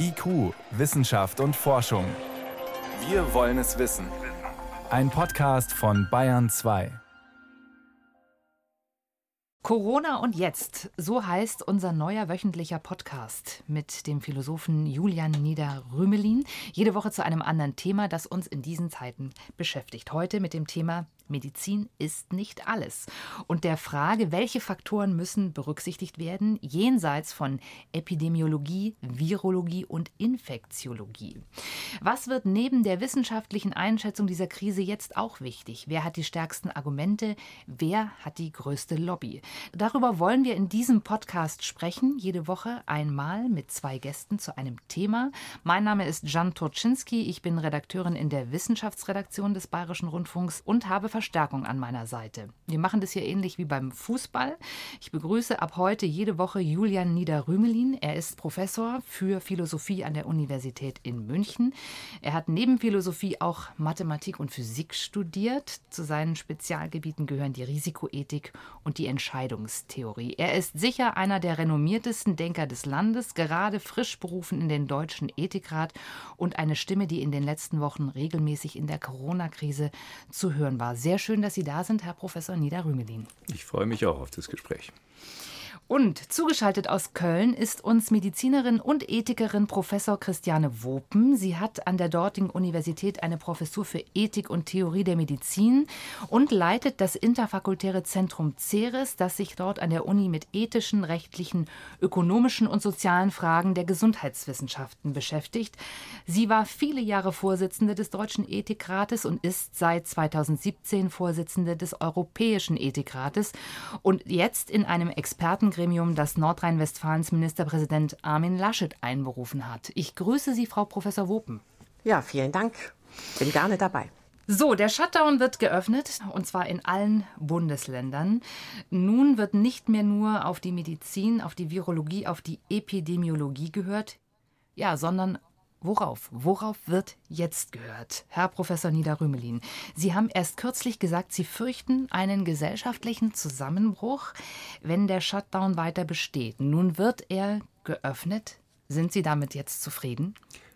IQ, Wissenschaft und Forschung. Wir wollen es wissen. Ein Podcast von Bayern 2. Corona und jetzt, so heißt unser neuer wöchentlicher Podcast mit dem Philosophen Julian Nieder-Rümelin. Jede Woche zu einem anderen Thema, das uns in diesen Zeiten beschäftigt. Heute mit dem Thema Medizin ist nicht alles. Und der Frage, welche Faktoren müssen berücksichtigt werden, jenseits von Epidemiologie, Virologie und Infektiologie. Was wird neben der wissenschaftlichen Einschätzung dieser Krise jetzt auch wichtig? Wer hat die stärksten Argumente? Wer hat die größte Lobby? Darüber wollen wir in diesem Podcast sprechen, jede Woche einmal mit zwei Gästen zu einem Thema. Mein Name ist Jan Turczynski, ich bin Redakteurin in der Wissenschaftsredaktion des Bayerischen Rundfunks und habe Verstärkung an meiner Seite. Wir machen das hier ähnlich wie beim Fußball. Ich begrüße ab heute jede Woche Julian Niederrümelin. Er ist Professor für Philosophie an der Universität in München. Er hat neben Philosophie auch Mathematik und Physik studiert. Zu seinen Spezialgebieten gehören die Risikoethik und die Entscheidungstheorie. Er ist sicher einer der renommiertesten Denker des Landes, gerade frisch berufen in den Deutschen Ethikrat und eine Stimme, die in den letzten Wochen regelmäßig in der Corona-Krise zu hören war. Sehr sehr schön, dass Sie da sind, Herr Professor Nieder-Rümelin. Ich freue mich auch auf das Gespräch. Und zugeschaltet aus Köln ist uns Medizinerin und Ethikerin Professor Christiane Wopen. Sie hat an der dortigen Universität eine Professur für Ethik und Theorie der Medizin und leitet das interfakultäre Zentrum CERES, das sich dort an der Uni mit ethischen, rechtlichen, ökonomischen und sozialen Fragen der Gesundheitswissenschaften beschäftigt. Sie war viele Jahre Vorsitzende des Deutschen Ethikrates und ist seit 2017 Vorsitzende des Europäischen Ethikrates und jetzt in einem Experten Expertengremium, das Nordrhein-Westfalens Ministerpräsident Armin Laschet einberufen hat. Ich grüße Sie, Frau Professor Wopen. Ja, vielen Dank. Bin gerne dabei. So, der Shutdown wird geöffnet und zwar in allen Bundesländern. Nun wird nicht mehr nur auf die Medizin, auf die Virologie, auf die Epidemiologie gehört, ja, sondern Worauf? Worauf wird jetzt gehört? Herr Professor Niederrümelin, Sie haben erst kürzlich gesagt, Sie fürchten einen gesellschaftlichen Zusammenbruch, wenn der Shutdown weiter besteht. Nun wird er geöffnet. Sind Sie damit jetzt zufrieden?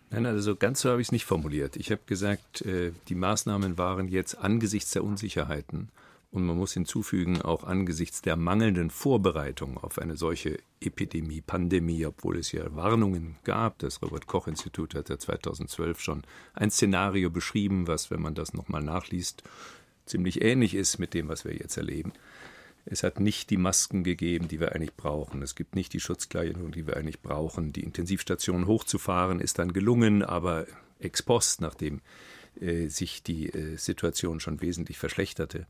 Nein, also ganz so habe ich es nicht formuliert. Ich habe gesagt, äh, die Maßnahmen waren jetzt angesichts der Unsicherheiten und man muss hinzufügen, auch angesichts der mangelnden Vorbereitung auf eine solche Epidemie, Pandemie, obwohl es ja Warnungen gab. Das Robert Koch Institut hat ja 2012 schon ein Szenario beschrieben, was, wenn man das nochmal nachliest, ziemlich ähnlich ist mit dem, was wir jetzt erleben. Es hat nicht die Masken gegeben, die wir eigentlich brauchen. Es gibt nicht die Schutzkleidung, die wir eigentlich brauchen. Die Intensivstationen hochzufahren ist dann gelungen, aber ex post, nachdem äh, sich die äh, Situation schon wesentlich verschlechterte.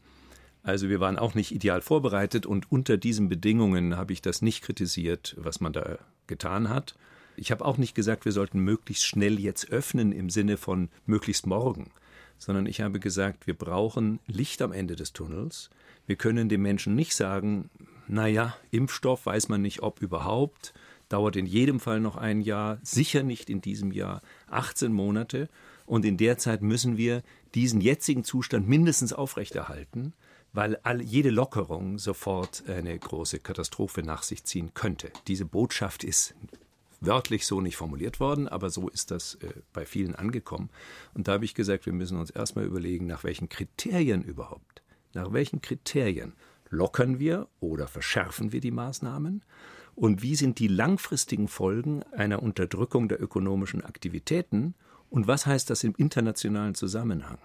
Also wir waren auch nicht ideal vorbereitet und unter diesen Bedingungen habe ich das nicht kritisiert, was man da getan hat. Ich habe auch nicht gesagt, wir sollten möglichst schnell jetzt öffnen im Sinne von möglichst morgen, sondern ich habe gesagt, wir brauchen Licht am Ende des Tunnels. Wir können den Menschen nicht sagen, naja, Impfstoff weiß man nicht, ob überhaupt, dauert in jedem Fall noch ein Jahr, sicher nicht in diesem Jahr, 18 Monate. Und in der Zeit müssen wir diesen jetzigen Zustand mindestens aufrechterhalten weil all, jede Lockerung sofort eine große Katastrophe nach sich ziehen könnte. Diese Botschaft ist wörtlich so nicht formuliert worden, aber so ist das äh, bei vielen angekommen. Und da habe ich gesagt, wir müssen uns erstmal überlegen, nach welchen Kriterien überhaupt, nach welchen Kriterien lockern wir oder verschärfen wir die Maßnahmen und wie sind die langfristigen Folgen einer Unterdrückung der ökonomischen Aktivitäten und was heißt das im internationalen Zusammenhang?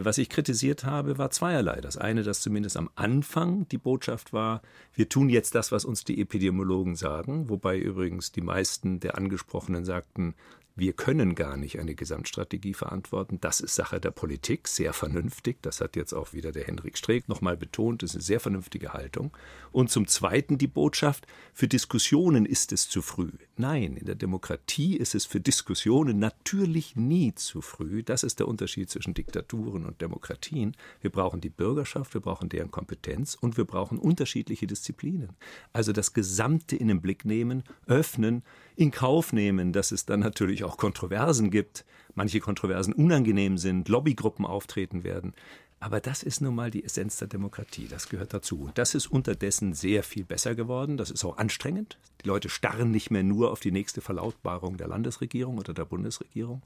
Was ich kritisiert habe, war zweierlei. Das eine, dass zumindest am Anfang die Botschaft war, wir tun jetzt das, was uns die Epidemiologen sagen, wobei übrigens die meisten der Angesprochenen sagten, wir können gar nicht eine Gesamtstrategie verantworten. Das ist Sache der Politik, sehr vernünftig. Das hat jetzt auch wieder der Henrik Streeck nochmal betont. Das ist eine sehr vernünftige Haltung. Und zum Zweiten die Botschaft, für Diskussionen ist es zu früh. Nein, in der Demokratie ist es für Diskussionen natürlich nie zu früh. Das ist der Unterschied zwischen Diktaturen und Demokratien. Wir brauchen die Bürgerschaft, wir brauchen deren Kompetenz und wir brauchen unterschiedliche Disziplinen. Also das Gesamte in den Blick nehmen, öffnen, in Kauf nehmen, dass es dann natürlich auch Kontroversen gibt, manche Kontroversen unangenehm sind, Lobbygruppen auftreten werden. Aber das ist nun mal die Essenz der Demokratie. Das gehört dazu. Und das ist unterdessen sehr viel besser geworden. Das ist auch anstrengend. Die Leute starren nicht mehr nur auf die nächste Verlautbarung der Landesregierung oder der Bundesregierung.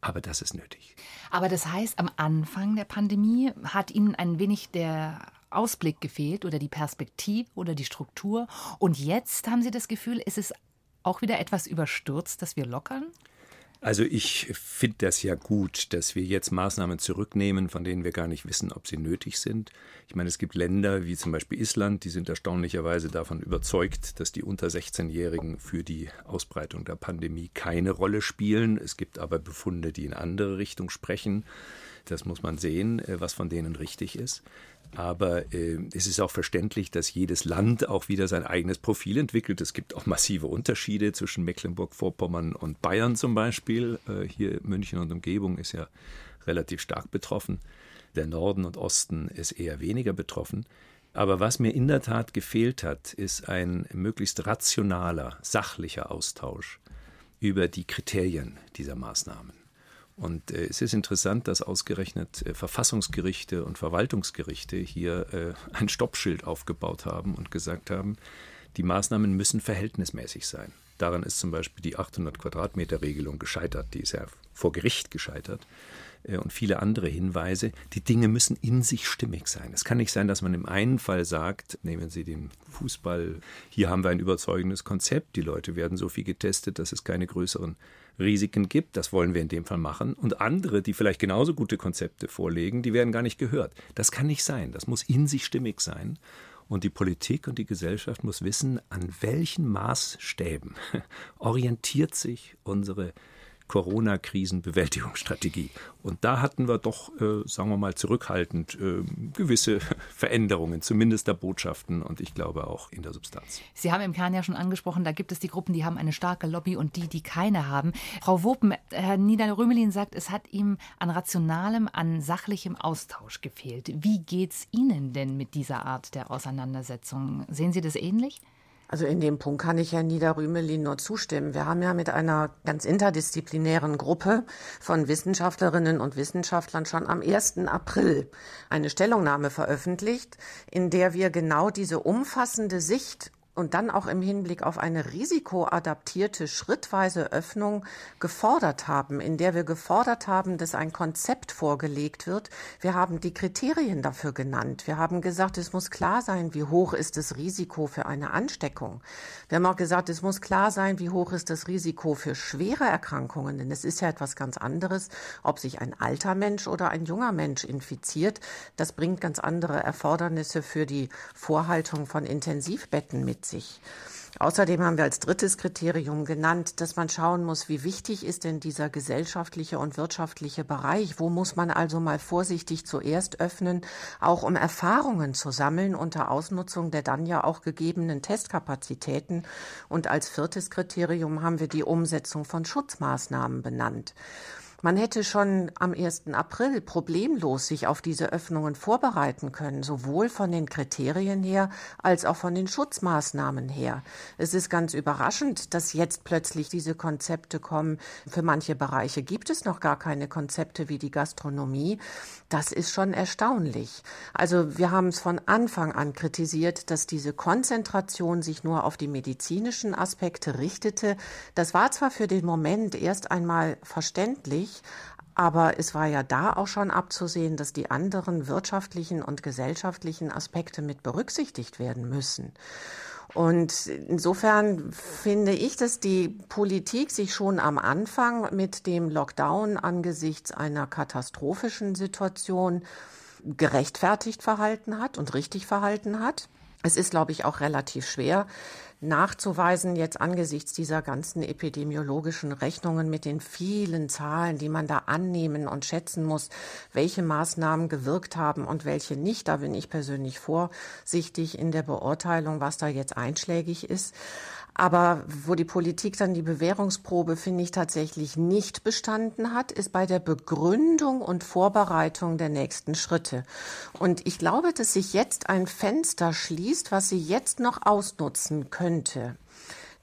Aber das ist nötig. Aber das heißt, am Anfang der Pandemie hat Ihnen ein wenig der Ausblick gefehlt oder die Perspektive oder die Struktur. Und jetzt haben Sie das Gefühl, ist es auch wieder etwas überstürzt, dass wir lockern? Also ich finde das ja gut, dass wir jetzt Maßnahmen zurücknehmen, von denen wir gar nicht wissen, ob sie nötig sind. Ich meine, es gibt Länder wie zum Beispiel Island, die sind erstaunlicherweise davon überzeugt, dass die unter 16-Jährigen für die Ausbreitung der Pandemie keine Rolle spielen. Es gibt aber Befunde, die in andere Richtung sprechen. Das muss man sehen, äh, was von denen richtig ist. Aber äh, es ist auch verständlich, dass jedes Land auch wieder sein eigenes Profil entwickelt. Es gibt auch massive Unterschiede zwischen Mecklenburg-Vorpommern und Bayern zum Beispiel. Äh, hier München und Umgebung ist ja relativ stark betroffen. Der Norden und Osten ist eher weniger betroffen. Aber was mir in der Tat gefehlt hat, ist ein möglichst rationaler, sachlicher Austausch über die Kriterien dieser Maßnahmen. Und äh, es ist interessant, dass ausgerechnet äh, Verfassungsgerichte und Verwaltungsgerichte hier äh, ein Stoppschild aufgebaut haben und gesagt haben, die Maßnahmen müssen verhältnismäßig sein. Daran ist zum Beispiel die 800 Quadratmeter Regelung gescheitert, die ist ja vor Gericht gescheitert und viele andere Hinweise. Die Dinge müssen in sich stimmig sein. Es kann nicht sein, dass man im einen Fall sagt, nehmen Sie den Fußball, hier haben wir ein überzeugendes Konzept, die Leute werden so viel getestet, dass es keine größeren Risiken gibt. Das wollen wir in dem Fall machen. Und andere, die vielleicht genauso gute Konzepte vorlegen, die werden gar nicht gehört. Das kann nicht sein. Das muss in sich stimmig sein. Und die Politik und die Gesellschaft muss wissen, an welchen Maßstäben orientiert sich unsere Corona-Krisenbewältigungsstrategie. Und da hatten wir doch, äh, sagen wir mal, zurückhaltend äh, gewisse Veränderungen, zumindest der Botschaften und ich glaube auch in der Substanz. Sie haben im Kern ja schon angesprochen, da gibt es die Gruppen, die haben eine starke Lobby und die, die keine haben. Frau Wopen, Herr Niederrömelin sagt, es hat ihm an rationalem, an sachlichem Austausch gefehlt. Wie geht es Ihnen denn mit dieser Art der Auseinandersetzung? Sehen Sie das ähnlich? Also in dem Punkt kann ich Herrn Niederrümelin nur zustimmen. Wir haben ja mit einer ganz interdisziplinären Gruppe von Wissenschaftlerinnen und Wissenschaftlern schon am 1. April eine Stellungnahme veröffentlicht, in der wir genau diese umfassende Sicht und dann auch im Hinblick auf eine risikoadaptierte schrittweise Öffnung gefordert haben, in der wir gefordert haben, dass ein Konzept vorgelegt wird. Wir haben die Kriterien dafür genannt. Wir haben gesagt, es muss klar sein, wie hoch ist das Risiko für eine Ansteckung. Wir haben auch gesagt, es muss klar sein, wie hoch ist das Risiko für schwere Erkrankungen, denn es ist ja etwas ganz anderes, ob sich ein alter Mensch oder ein junger Mensch infiziert. Das bringt ganz andere Erfordernisse für die Vorhaltung von Intensivbetten mit sich. Außerdem haben wir als drittes Kriterium genannt, dass man schauen muss, wie wichtig ist denn dieser gesellschaftliche und wirtschaftliche Bereich? Wo muss man also mal vorsichtig zuerst öffnen, auch um Erfahrungen zu sammeln unter Ausnutzung der dann ja auch gegebenen Testkapazitäten? Und als viertes Kriterium haben wir die Umsetzung von Schutzmaßnahmen benannt. Man hätte schon am 1. April problemlos sich auf diese Öffnungen vorbereiten können, sowohl von den Kriterien her als auch von den Schutzmaßnahmen her. Es ist ganz überraschend, dass jetzt plötzlich diese Konzepte kommen. Für manche Bereiche gibt es noch gar keine Konzepte wie die Gastronomie. Das ist schon erstaunlich. Also wir haben es von Anfang an kritisiert, dass diese Konzentration sich nur auf die medizinischen Aspekte richtete. Das war zwar für den Moment erst einmal verständlich, nicht. Aber es war ja da auch schon abzusehen, dass die anderen wirtschaftlichen und gesellschaftlichen Aspekte mit berücksichtigt werden müssen. Und insofern finde ich, dass die Politik sich schon am Anfang mit dem Lockdown angesichts einer katastrophischen Situation gerechtfertigt verhalten hat und richtig verhalten hat. Es ist, glaube ich, auch relativ schwer, nachzuweisen, jetzt angesichts dieser ganzen epidemiologischen Rechnungen mit den vielen Zahlen, die man da annehmen und schätzen muss, welche Maßnahmen gewirkt haben und welche nicht. Da bin ich persönlich vorsichtig in der Beurteilung, was da jetzt einschlägig ist. Aber wo die Politik dann die Bewährungsprobe, finde ich, tatsächlich nicht bestanden hat, ist bei der Begründung und Vorbereitung der nächsten Schritte. Und ich glaube, dass sich jetzt ein Fenster schließt, was sie jetzt noch ausnutzen könnte.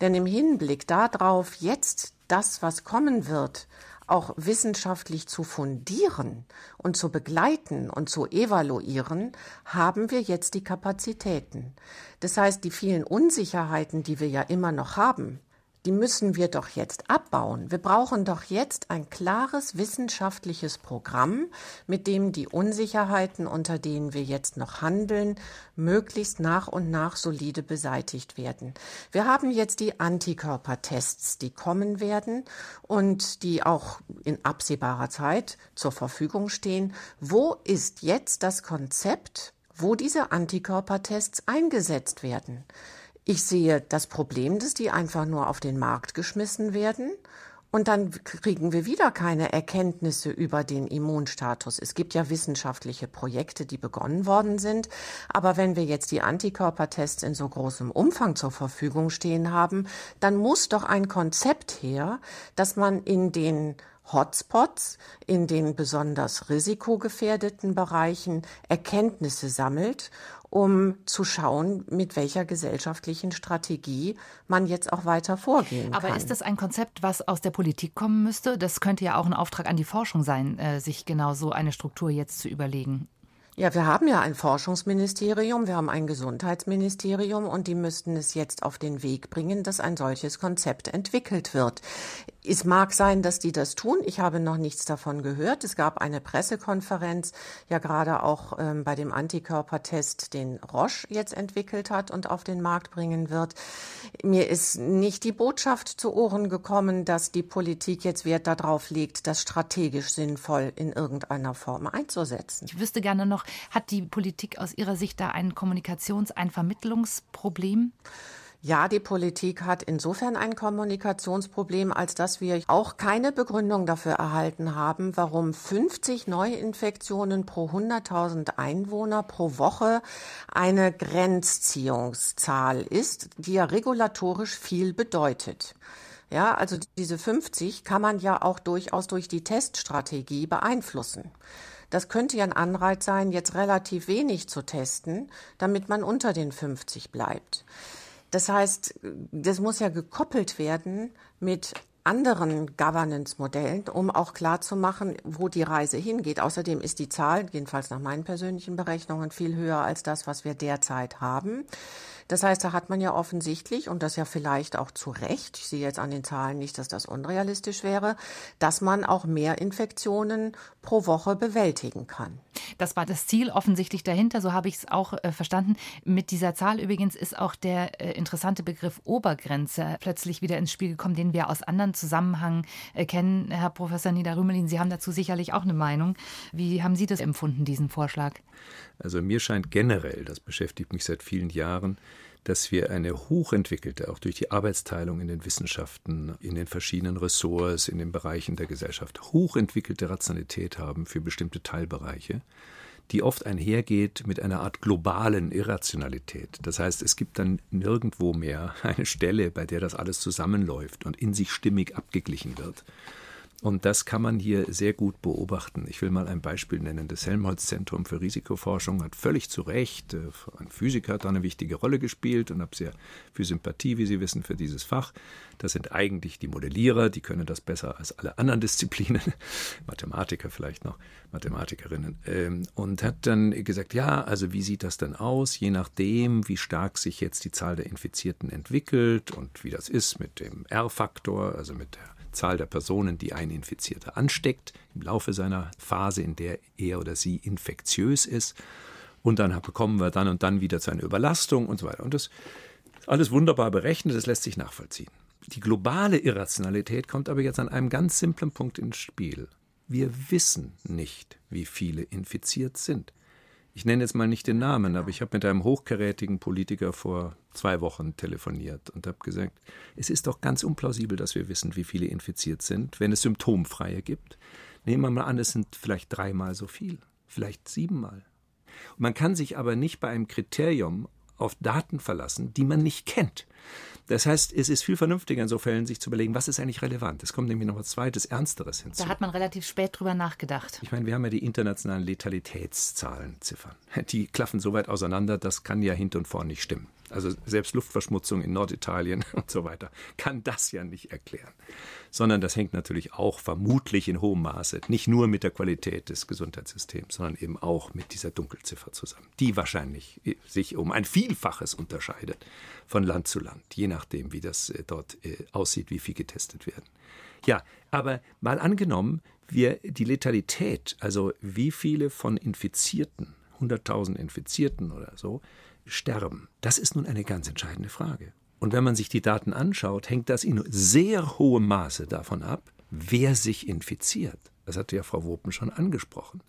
Denn im Hinblick darauf, jetzt das, was kommen wird, auch wissenschaftlich zu fundieren und zu begleiten und zu evaluieren, haben wir jetzt die Kapazitäten. Das heißt, die vielen Unsicherheiten, die wir ja immer noch haben, die müssen wir doch jetzt abbauen. Wir brauchen doch jetzt ein klares wissenschaftliches Programm, mit dem die Unsicherheiten, unter denen wir jetzt noch handeln, möglichst nach und nach solide beseitigt werden. Wir haben jetzt die Antikörpertests, die kommen werden und die auch in absehbarer Zeit zur Verfügung stehen. Wo ist jetzt das Konzept, wo diese Antikörpertests eingesetzt werden? Ich sehe das Problem, dass die einfach nur auf den Markt geschmissen werden und dann kriegen wir wieder keine Erkenntnisse über den Immunstatus. Es gibt ja wissenschaftliche Projekte, die begonnen worden sind. Aber wenn wir jetzt die Antikörpertests in so großem Umfang zur Verfügung stehen haben, dann muss doch ein Konzept her, dass man in den Hotspots in den besonders risikogefährdeten Bereichen Erkenntnisse sammelt um zu schauen, mit welcher gesellschaftlichen Strategie man jetzt auch weiter vorgehen Aber kann. Aber ist das ein Konzept, was aus der Politik kommen müsste? Das könnte ja auch ein Auftrag an die Forschung sein, äh, sich genau so eine Struktur jetzt zu überlegen. Ja, wir haben ja ein Forschungsministerium, wir haben ein Gesundheitsministerium und die müssten es jetzt auf den Weg bringen, dass ein solches Konzept entwickelt wird. Es mag sein, dass die das tun. Ich habe noch nichts davon gehört. Es gab eine Pressekonferenz, ja gerade auch ähm, bei dem Antikörpertest, den Roche jetzt entwickelt hat und auf den Markt bringen wird. Mir ist nicht die Botschaft zu Ohren gekommen, dass die Politik jetzt Wert darauf legt, das strategisch sinnvoll in irgendeiner Form einzusetzen. Ich wüsste gerne noch, hat die Politik aus Ihrer Sicht da ein Kommunikations-, ein Vermittlungsproblem? Ja, die Politik hat insofern ein Kommunikationsproblem, als dass wir auch keine Begründung dafür erhalten haben, warum 50 Neuinfektionen pro 100.000 Einwohner pro Woche eine Grenzziehungszahl ist, die ja regulatorisch viel bedeutet. Ja, also diese 50 kann man ja auch durchaus durch die Teststrategie beeinflussen. Das könnte ja ein Anreiz sein, jetzt relativ wenig zu testen, damit man unter den 50 bleibt. Das heißt, das muss ja gekoppelt werden mit anderen Governance-Modellen, um auch klarzumachen, wo die Reise hingeht. Außerdem ist die Zahl, jedenfalls nach meinen persönlichen Berechnungen, viel höher als das, was wir derzeit haben. Das heißt, da hat man ja offensichtlich, und das ja vielleicht auch zu Recht, ich sehe jetzt an den Zahlen nicht, dass das unrealistisch wäre, dass man auch mehr Infektionen pro Woche bewältigen kann. Das war das Ziel offensichtlich dahinter, so habe ich es auch äh, verstanden. Mit dieser Zahl übrigens ist auch der äh, interessante Begriff Obergrenze plötzlich wieder ins Spiel gekommen, den wir aus anderen Zusammenhängen äh, kennen. Herr Professor Niederrümelin, Sie haben dazu sicherlich auch eine Meinung. Wie haben Sie das empfunden, diesen Vorschlag? Also mir scheint generell, das beschäftigt mich seit vielen Jahren, dass wir eine hochentwickelte, auch durch die Arbeitsteilung in den Wissenschaften, in den verschiedenen Ressorts, in den Bereichen der Gesellschaft, hochentwickelte Rationalität haben für bestimmte Teilbereiche, die oft einhergeht mit einer Art globalen Irrationalität. Das heißt, es gibt dann nirgendwo mehr eine Stelle, bei der das alles zusammenläuft und in sich stimmig abgeglichen wird. Und das kann man hier sehr gut beobachten. Ich will mal ein Beispiel nennen. Das Helmholtz-Zentrum für Risikoforschung hat völlig zu Recht, äh, ein Physiker hat da eine wichtige Rolle gespielt und habe sehr viel Sympathie, wie Sie wissen, für dieses Fach. Das sind eigentlich die Modellierer, die können das besser als alle anderen Disziplinen, Mathematiker vielleicht noch, Mathematikerinnen. Ähm, und hat dann gesagt, ja, also wie sieht das denn aus, je nachdem, wie stark sich jetzt die Zahl der Infizierten entwickelt und wie das ist mit dem R-Faktor, also mit der Zahl der Personen, die ein Infizierter ansteckt, im Laufe seiner Phase, in der er oder sie infektiös ist. Und dann bekommen wir dann und dann wieder zu einer Überlastung und so weiter. Und das ist alles wunderbar berechnet, das lässt sich nachvollziehen. Die globale Irrationalität kommt aber jetzt an einem ganz simplen Punkt ins Spiel. Wir wissen nicht, wie viele infiziert sind ich nenne jetzt mal nicht den Namen, aber ich habe mit einem hochkarätigen Politiker vor zwei Wochen telefoniert und habe gesagt, es ist doch ganz unplausibel, dass wir wissen, wie viele infiziert sind, wenn es Symptomfreie gibt. Nehmen wir mal an, es sind vielleicht dreimal so viel, vielleicht siebenmal. Und man kann sich aber nicht bei einem Kriterium auf Daten verlassen, die man nicht kennt. Das heißt, es ist viel vernünftiger in so Fällen, sich zu überlegen, was ist eigentlich relevant. Es kommt nämlich noch was Zweites, Ernsteres hinzu. Da hat man relativ spät drüber nachgedacht. Ich meine, wir haben ja die internationalen Letalitätszahlen, Ziffern. Die klaffen so weit auseinander, das kann ja hinten und vorne nicht stimmen. Also selbst Luftverschmutzung in Norditalien und so weiter kann das ja nicht erklären. Sondern das hängt natürlich auch vermutlich in hohem Maße nicht nur mit der Qualität des Gesundheitssystems, sondern eben auch mit dieser Dunkelziffer zusammen, die wahrscheinlich sich um ein Vielfaches unterscheidet von Land zu Land, je nachdem, wie das äh, dort äh, aussieht, wie viel getestet werden. Ja, aber mal angenommen, wir die Letalität, also wie viele von Infizierten, 100.000 Infizierten oder so, sterben? Das ist nun eine ganz entscheidende Frage. Und wenn man sich die Daten anschaut, hängt das in sehr hohem Maße davon ab, wer sich infiziert. Das hatte ja Frau Wopen schon angesprochen.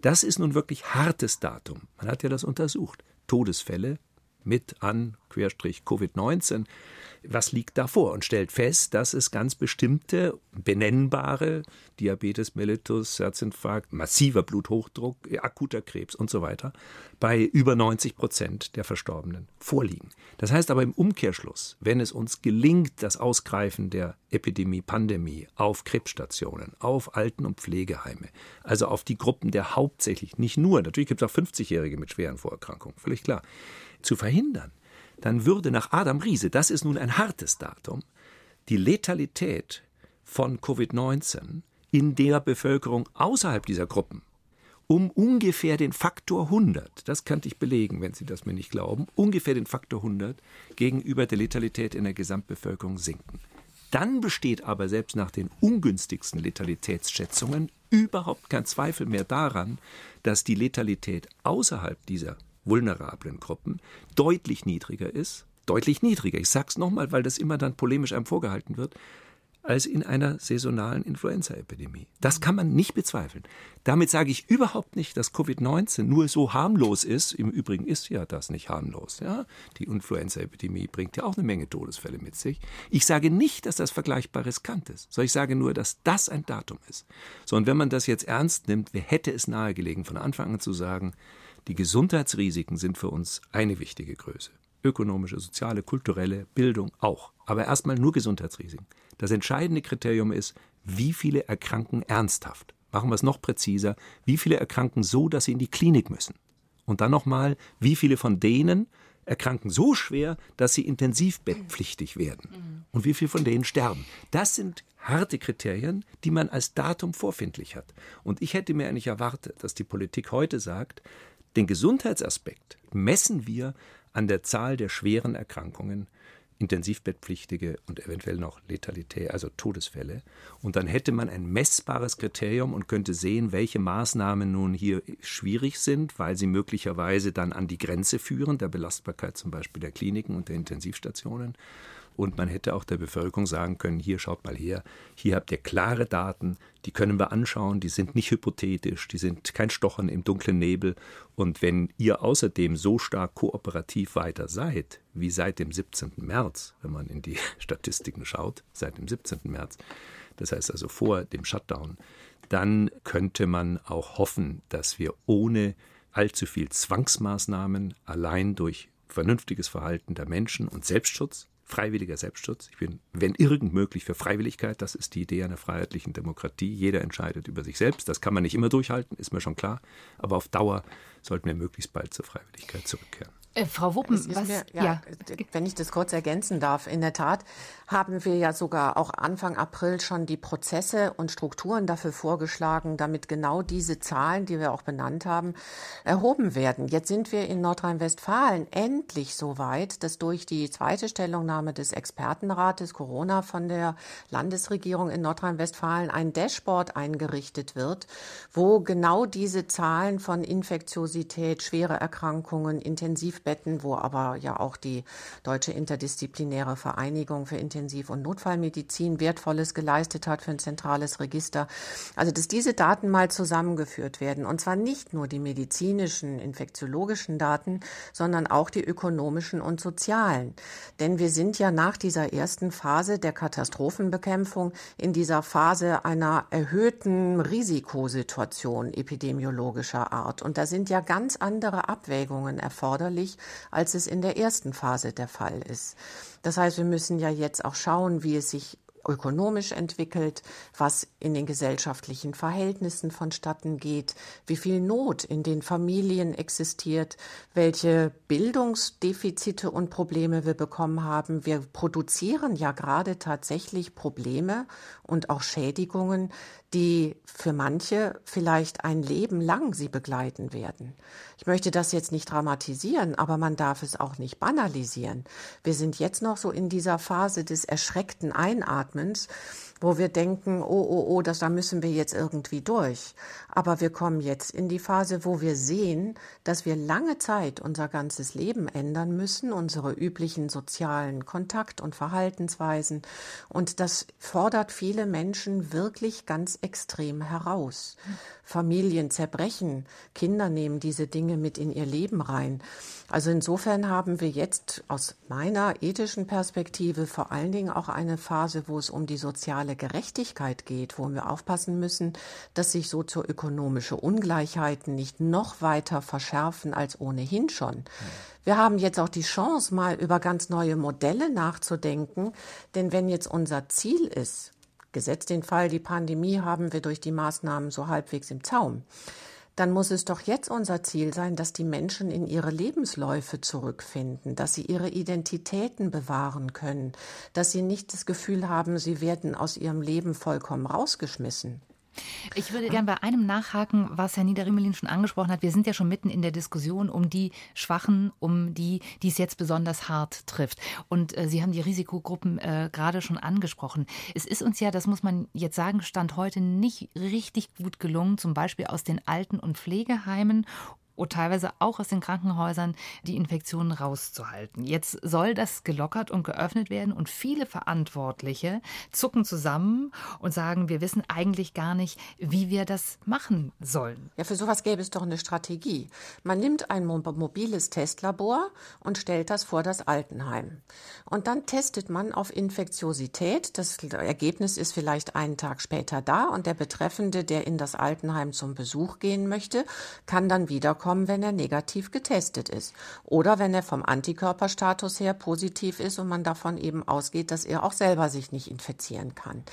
Das ist nun wirklich hartes Datum. Man hat ja das untersucht. Todesfälle mit an Querstrich Covid-19 was liegt davor und stellt fest, dass es ganz bestimmte benennbare Diabetes mellitus, Herzinfarkt, massiver Bluthochdruck, akuter Krebs und so weiter bei über 90 Prozent der Verstorbenen vorliegen. Das heißt aber im Umkehrschluss, wenn es uns gelingt, das Ausgreifen der Epidemie, Pandemie auf Krebsstationen, auf Alten- und Pflegeheime, also auf die Gruppen der hauptsächlich, nicht nur, natürlich gibt es auch 50-Jährige mit schweren Vorerkrankungen, völlig klar, zu verhindern, dann würde nach Adam Riese, das ist nun ein hartes Datum, die Letalität von Covid-19 in der Bevölkerung außerhalb dieser Gruppen um ungefähr den Faktor 100, das kann ich belegen, wenn Sie das mir nicht glauben, ungefähr den Faktor 100 gegenüber der Letalität in der Gesamtbevölkerung sinken. Dann besteht aber selbst nach den ungünstigsten Letalitätsschätzungen überhaupt kein Zweifel mehr daran, dass die Letalität außerhalb dieser vulnerablen Gruppen deutlich niedriger ist, deutlich niedriger, ich sage es nochmal, weil das immer dann polemisch einem vorgehalten wird, als in einer saisonalen Influenzaepidemie. Das kann man nicht bezweifeln. Damit sage ich überhaupt nicht, dass Covid-19 nur so harmlos ist. Im Übrigen ist ja das nicht harmlos. Ja? Die Influenzaepidemie bringt ja auch eine Menge Todesfälle mit sich. Ich sage nicht, dass das vergleichbar riskant ist, sondern ich sage nur, dass das ein Datum ist. So, und wenn man das jetzt ernst nimmt, hätte es nahegelegen, von Anfang an zu sagen, die Gesundheitsrisiken sind für uns eine wichtige Größe. Ökonomische, soziale, kulturelle, Bildung auch. Aber erstmal nur Gesundheitsrisiken. Das entscheidende Kriterium ist, wie viele erkranken ernsthaft. Machen wir es noch präziser. Wie viele erkranken so, dass sie in die Klinik müssen? Und dann nochmal, wie viele von denen erkranken so schwer, dass sie intensivbettpflichtig werden? Und wie viele von denen sterben? Das sind harte Kriterien, die man als Datum vorfindlich hat. Und ich hätte mir eigentlich erwartet, dass die Politik heute sagt, den Gesundheitsaspekt messen wir an der Zahl der schweren Erkrankungen, Intensivbettpflichtige und eventuell noch Letalität, also Todesfälle. Und dann hätte man ein messbares Kriterium und könnte sehen, welche Maßnahmen nun hier schwierig sind, weil sie möglicherweise dann an die Grenze führen, der Belastbarkeit zum Beispiel der Kliniken und der Intensivstationen. Und man hätte auch der Bevölkerung sagen können, hier schaut mal her, hier habt ihr klare Daten, die können wir anschauen, die sind nicht hypothetisch, die sind kein Stochern im dunklen Nebel. Und wenn ihr außerdem so stark kooperativ weiter seid, wie seit dem 17. März, wenn man in die Statistiken schaut, seit dem 17. März, das heißt also vor dem Shutdown, dann könnte man auch hoffen, dass wir ohne allzu viel Zwangsmaßnahmen allein durch vernünftiges Verhalten der Menschen und Selbstschutz freiwilliger Selbstschutz. Ich bin, wenn irgend möglich, für Freiwilligkeit. Das ist die Idee einer freiheitlichen Demokratie. Jeder entscheidet über sich selbst. Das kann man nicht immer durchhalten, ist mir schon klar. Aber auf Dauer sollten wir möglichst bald zur Freiwilligkeit zurückkehren. Äh, Frau Wuppen, was, mir, ja, ja, wenn ich das kurz ergänzen darf, in der Tat haben wir ja sogar auch Anfang April schon die Prozesse und Strukturen dafür vorgeschlagen, damit genau diese Zahlen, die wir auch benannt haben, erhoben werden. Jetzt sind wir in Nordrhein-Westfalen endlich so weit, dass durch die zweite Stellungnahme des Expertenrates Corona von der Landesregierung in Nordrhein-Westfalen ein Dashboard eingerichtet wird, wo genau diese Zahlen von Infektiosität, schwere Erkrankungen, intensiv Intensivbetten, wo aber ja auch die Deutsche Interdisziplinäre Vereinigung für Intensiv- und Notfallmedizin Wertvolles geleistet hat für ein zentrales Register. Also, dass diese Daten mal zusammengeführt werden und zwar nicht nur die medizinischen, infektiologischen Daten, sondern auch die ökonomischen und sozialen. Denn wir sind ja nach dieser ersten Phase der Katastrophenbekämpfung in dieser Phase einer erhöhten Risikosituation epidemiologischer Art. Und da sind ja ganz andere Abwägungen erforderlich, niedrig, als es in der ersten Phase der Fall ist. Das heißt, wir müssen ja jetzt auch schauen, wie es sich ökonomisch entwickelt, was in den gesellschaftlichen Verhältnissen vonstatten geht, wie viel Not in den Familien existiert, welche Bildungsdefizite und Probleme wir bekommen haben. Wir produzieren ja gerade tatsächlich Probleme und auch Schädigungen, die für manche vielleicht ein Leben lang sie begleiten werden. Ich möchte das jetzt nicht dramatisieren, aber man darf es auch nicht banalisieren. Wir sind jetzt noch so in dieser Phase des erschreckten Einatmens wo wir denken, oh, oh, oh, das, da müssen wir jetzt irgendwie durch. Aber wir kommen jetzt in die Phase, wo wir sehen, dass wir lange Zeit unser ganzes Leben ändern müssen, unsere üblichen sozialen Kontakt- und Verhaltensweisen. Und das fordert viele Menschen wirklich ganz extrem heraus. Familien zerbrechen, Kinder nehmen diese Dinge mit in ihr Leben rein. Also insofern haben wir jetzt aus meiner ethischen Perspektive vor allen Dingen auch eine Phase, wo es um die soziale Gerechtigkeit geht, wo wir aufpassen müssen, dass sich sozioökonomische Ungleichheiten nicht noch weiter verschärfen als ohnehin schon. Wir haben jetzt auch die Chance, mal über ganz neue Modelle nachzudenken, denn wenn jetzt unser Ziel ist, gesetzt den Fall, die Pandemie haben wir durch die Maßnahmen so halbwegs im Zaum, dann muss es doch jetzt unser Ziel sein, dass die Menschen in ihre Lebensläufe zurückfinden, dass sie ihre Identitäten bewahren können, dass sie nicht das Gefühl haben, sie werden aus ihrem Leben vollkommen rausgeschmissen. Ich würde gerne bei einem nachhaken, was Herr Niederrümelin schon angesprochen hat. Wir sind ja schon mitten in der Diskussion um die Schwachen, um die, die es jetzt besonders hart trifft. Und äh, Sie haben die Risikogruppen äh, gerade schon angesprochen. Es ist uns ja, das muss man jetzt sagen, Stand heute nicht richtig gut gelungen, zum Beispiel aus den Alten- und Pflegeheimen und teilweise auch aus den Krankenhäusern die Infektionen rauszuhalten. Jetzt soll das gelockert und geöffnet werden und viele Verantwortliche zucken zusammen und sagen, wir wissen eigentlich gar nicht, wie wir das machen sollen. Ja, für sowas gäbe es doch eine Strategie. Man nimmt ein mobiles Testlabor und stellt das vor das Altenheim. Und dann testet man auf Infektiosität. Das Ergebnis ist vielleicht einen Tag später da und der Betreffende, der in das Altenheim zum Besuch gehen möchte, kann dann wieder kommen, wenn er negativ getestet ist. Oder wenn er vom Antikörperstatus her positiv ist und man davon eben ausgeht, dass er auch selber sich nicht infizieren kann.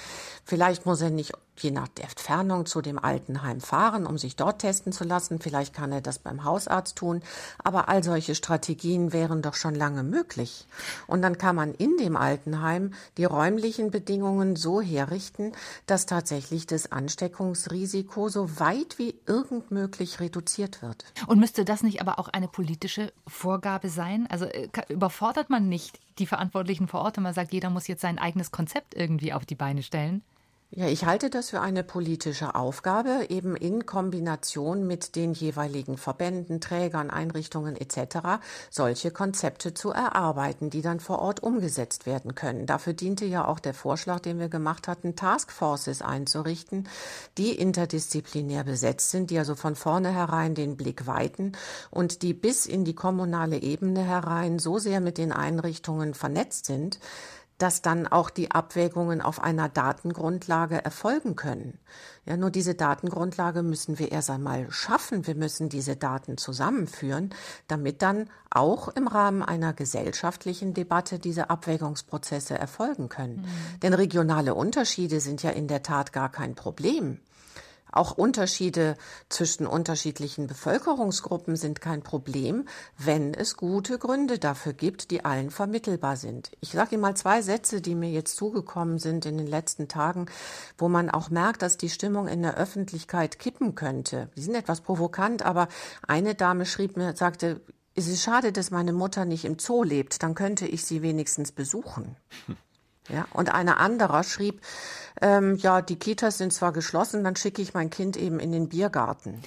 Vielleicht muss er nicht je nach der Entfernung zu dem Altenheim fahren, um sich dort testen zu lassen. Vielleicht kann er das beim Hausarzt tun. Aber all solche Strategien wären doch schon lange möglich. Und dann kann man in dem Altenheim die räumlichen Bedingungen so herrichten, dass tatsächlich das Ansteckungsrisiko so weit wie irgend möglich reduziert wird. Und müsste das nicht aber auch eine politische Vorgabe sein? Also äh, überfordert man nicht die Verantwortlichen vor Ort, wenn man sagt, jeder muss jetzt sein eigenes Konzept irgendwie auf die Beine stellen? Ja, ich halte das für eine politische Aufgabe, eben in Kombination mit den jeweiligen Verbänden, Trägern, Einrichtungen etc. solche Konzepte zu erarbeiten, die dann vor Ort umgesetzt werden können. Dafür diente ja auch der Vorschlag, den wir gemacht hatten, Taskforces einzurichten, die interdisziplinär besetzt sind, die also von vornherein den Blick weiten und die bis in die kommunale Ebene herein so sehr mit den Einrichtungen vernetzt sind, dass dann auch die Abwägungen auf einer Datengrundlage erfolgen können. Ja, nur diese Datengrundlage müssen wir erst einmal schaffen. Wir müssen diese Daten zusammenführen, damit dann auch im Rahmen einer gesellschaftlichen Debatte diese Abwägungsprozesse erfolgen können. Mhm. Denn regionale Unterschiede sind ja in der Tat gar kein Problem. Auch Unterschiede zwischen unterschiedlichen Bevölkerungsgruppen sind kein Problem, wenn es gute Gründe dafür gibt, die allen vermittelbar sind. Ich sage Ihnen mal zwei Sätze, die mir jetzt zugekommen sind in den letzten Tagen, wo man auch merkt, dass die Stimmung in der Öffentlichkeit kippen könnte. Die sind etwas provokant, aber eine Dame schrieb mir, sagte, es ist schade, dass meine Mutter nicht im Zoo lebt, dann könnte ich sie wenigstens besuchen. Ja, und eine andere schrieb, ähm, ja, die Kitas sind zwar geschlossen, dann schicke ich mein Kind eben in den Biergarten.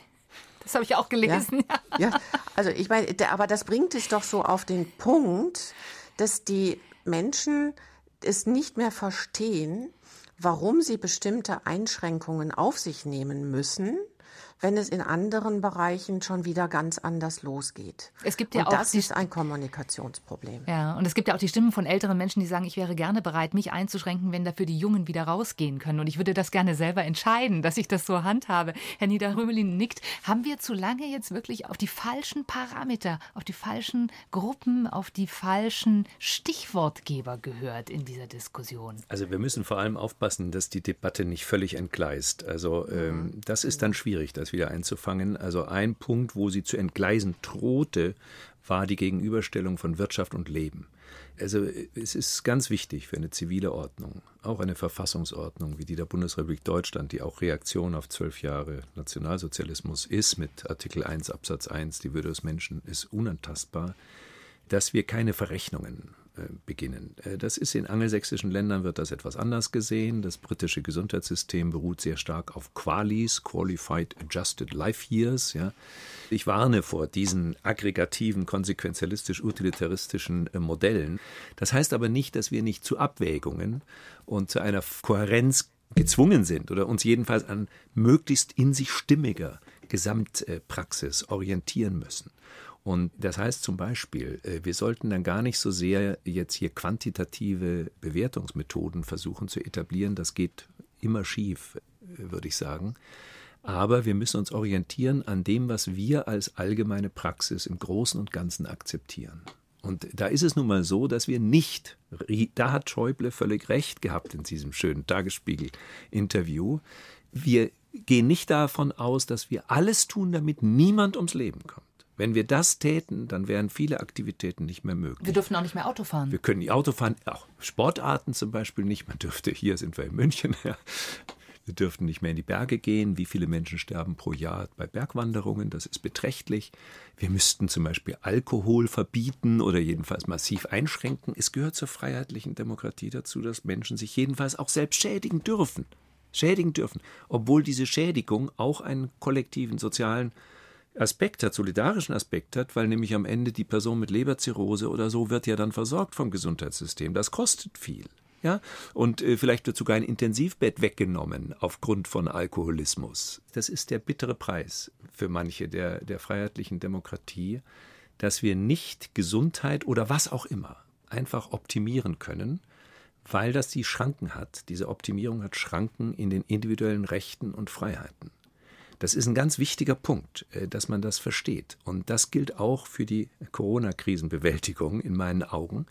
Das habe ich auch gelesen. Ja, ja also ich meine, aber das bringt es doch so auf den Punkt, dass die Menschen es nicht mehr verstehen, warum sie bestimmte Einschränkungen auf sich nehmen müssen, wenn es in anderen Bereichen schon wieder ganz anders losgeht. Es gibt ja und auch das ist ein Kommunikationsproblem. Ja, und es gibt ja auch die Stimmen von älteren Menschen, die sagen, ich wäre gerne bereit, mich einzuschränken, wenn dafür die Jungen wieder rausgehen können. Und ich würde das gerne selber entscheiden, dass ich das so handhabe. Herr Niederrömelin nickt. Haben wir zu lange jetzt wirklich auf die falschen Parameter, auf die falschen Gruppen, auf die falschen Stichwortgeber gehört in dieser Diskussion? Also wir müssen vor allem aufpassen, dass die Debatte nicht völlig entgleist. Also ähm, das ist dann schwierig, wieder einzufangen. Also ein Punkt, wo sie zu entgleisen drohte, war die Gegenüberstellung von Wirtschaft und Leben. Also es ist ganz wichtig für eine zivile Ordnung, auch eine Verfassungsordnung wie die der Bundesrepublik Deutschland, die auch Reaktion auf zwölf Jahre Nationalsozialismus ist, mit Artikel 1 Absatz 1, die Würde des Menschen ist unantastbar, dass wir keine Verrechnungen beginnen. Äh, das ist in angelsächsischen Ländern wird das etwas anders gesehen. Das britische Gesundheitssystem beruht sehr stark auf Qualis, Qualified Adjusted Life Years. Ja. Ich warne vor diesen aggregativen, konsequenzialistisch-utilitaristischen äh, Modellen. Das heißt aber nicht, dass wir nicht zu Abwägungen und zu einer Kohärenz gezwungen sind oder uns jedenfalls an möglichst in sich stimmiger Gesamtpraxis orientieren müssen. Und das heißt zum Beispiel, äh, wir sollten dann gar nicht so sehr jetzt hier quantitative Bewertungsmethoden versuchen zu etablieren. Das geht immer schief, äh, würde ich sagen. Aber wir müssen uns orientieren an dem, was wir als allgemeine Praxis im Großen und Ganzen akzeptieren. Und da ist es nun mal so, dass wir nicht, da hat Schäuble völlig recht gehabt in diesem schönen Tagesspiegel-Interview, wir gehen nicht davon aus, dass wir alles tun, damit niemand ums Leben kommt. Wenn wir das täten, dann wären viele Aktivitäten nicht mehr möglich. Wir dürfen auch nicht mehr Auto fahren. Wir können die Auto fahren, auch Sportarten zum Beispiel nicht. Man dürfte, hier sind wir in München, ja. Wir dürften nicht mehr in die Berge gehen. Wie viele Menschen sterben pro Jahr bei Bergwanderungen? Das ist beträchtlich. Wir müssten zum Beispiel Alkohol verbieten oder jedenfalls massiv einschränken. Es gehört zur freiheitlichen Demokratie dazu, dass Menschen sich jedenfalls auch selbst schädigen dürfen. Schädigen dürfen. Obwohl diese Schädigung auch einen kollektiven sozialen Aspekt hat, solidarischen Aspekt hat, weil nämlich am Ende die Person mit Leberzirrhose oder so wird ja dann versorgt vom Gesundheitssystem. Das kostet viel. Ja, und äh, vielleicht wird sogar ein Intensivbett weggenommen aufgrund von Alkoholismus. Das ist der bittere Preis für manche der, der freiheitlichen Demokratie, dass wir nicht Gesundheit oder was auch immer einfach optimieren können, weil das die Schranken hat. Diese Optimierung hat Schranken in den individuellen Rechten und Freiheiten. Das ist ein ganz wichtiger Punkt, äh, dass man das versteht. Und das gilt auch für die Corona-Krisenbewältigung in meinen Augen.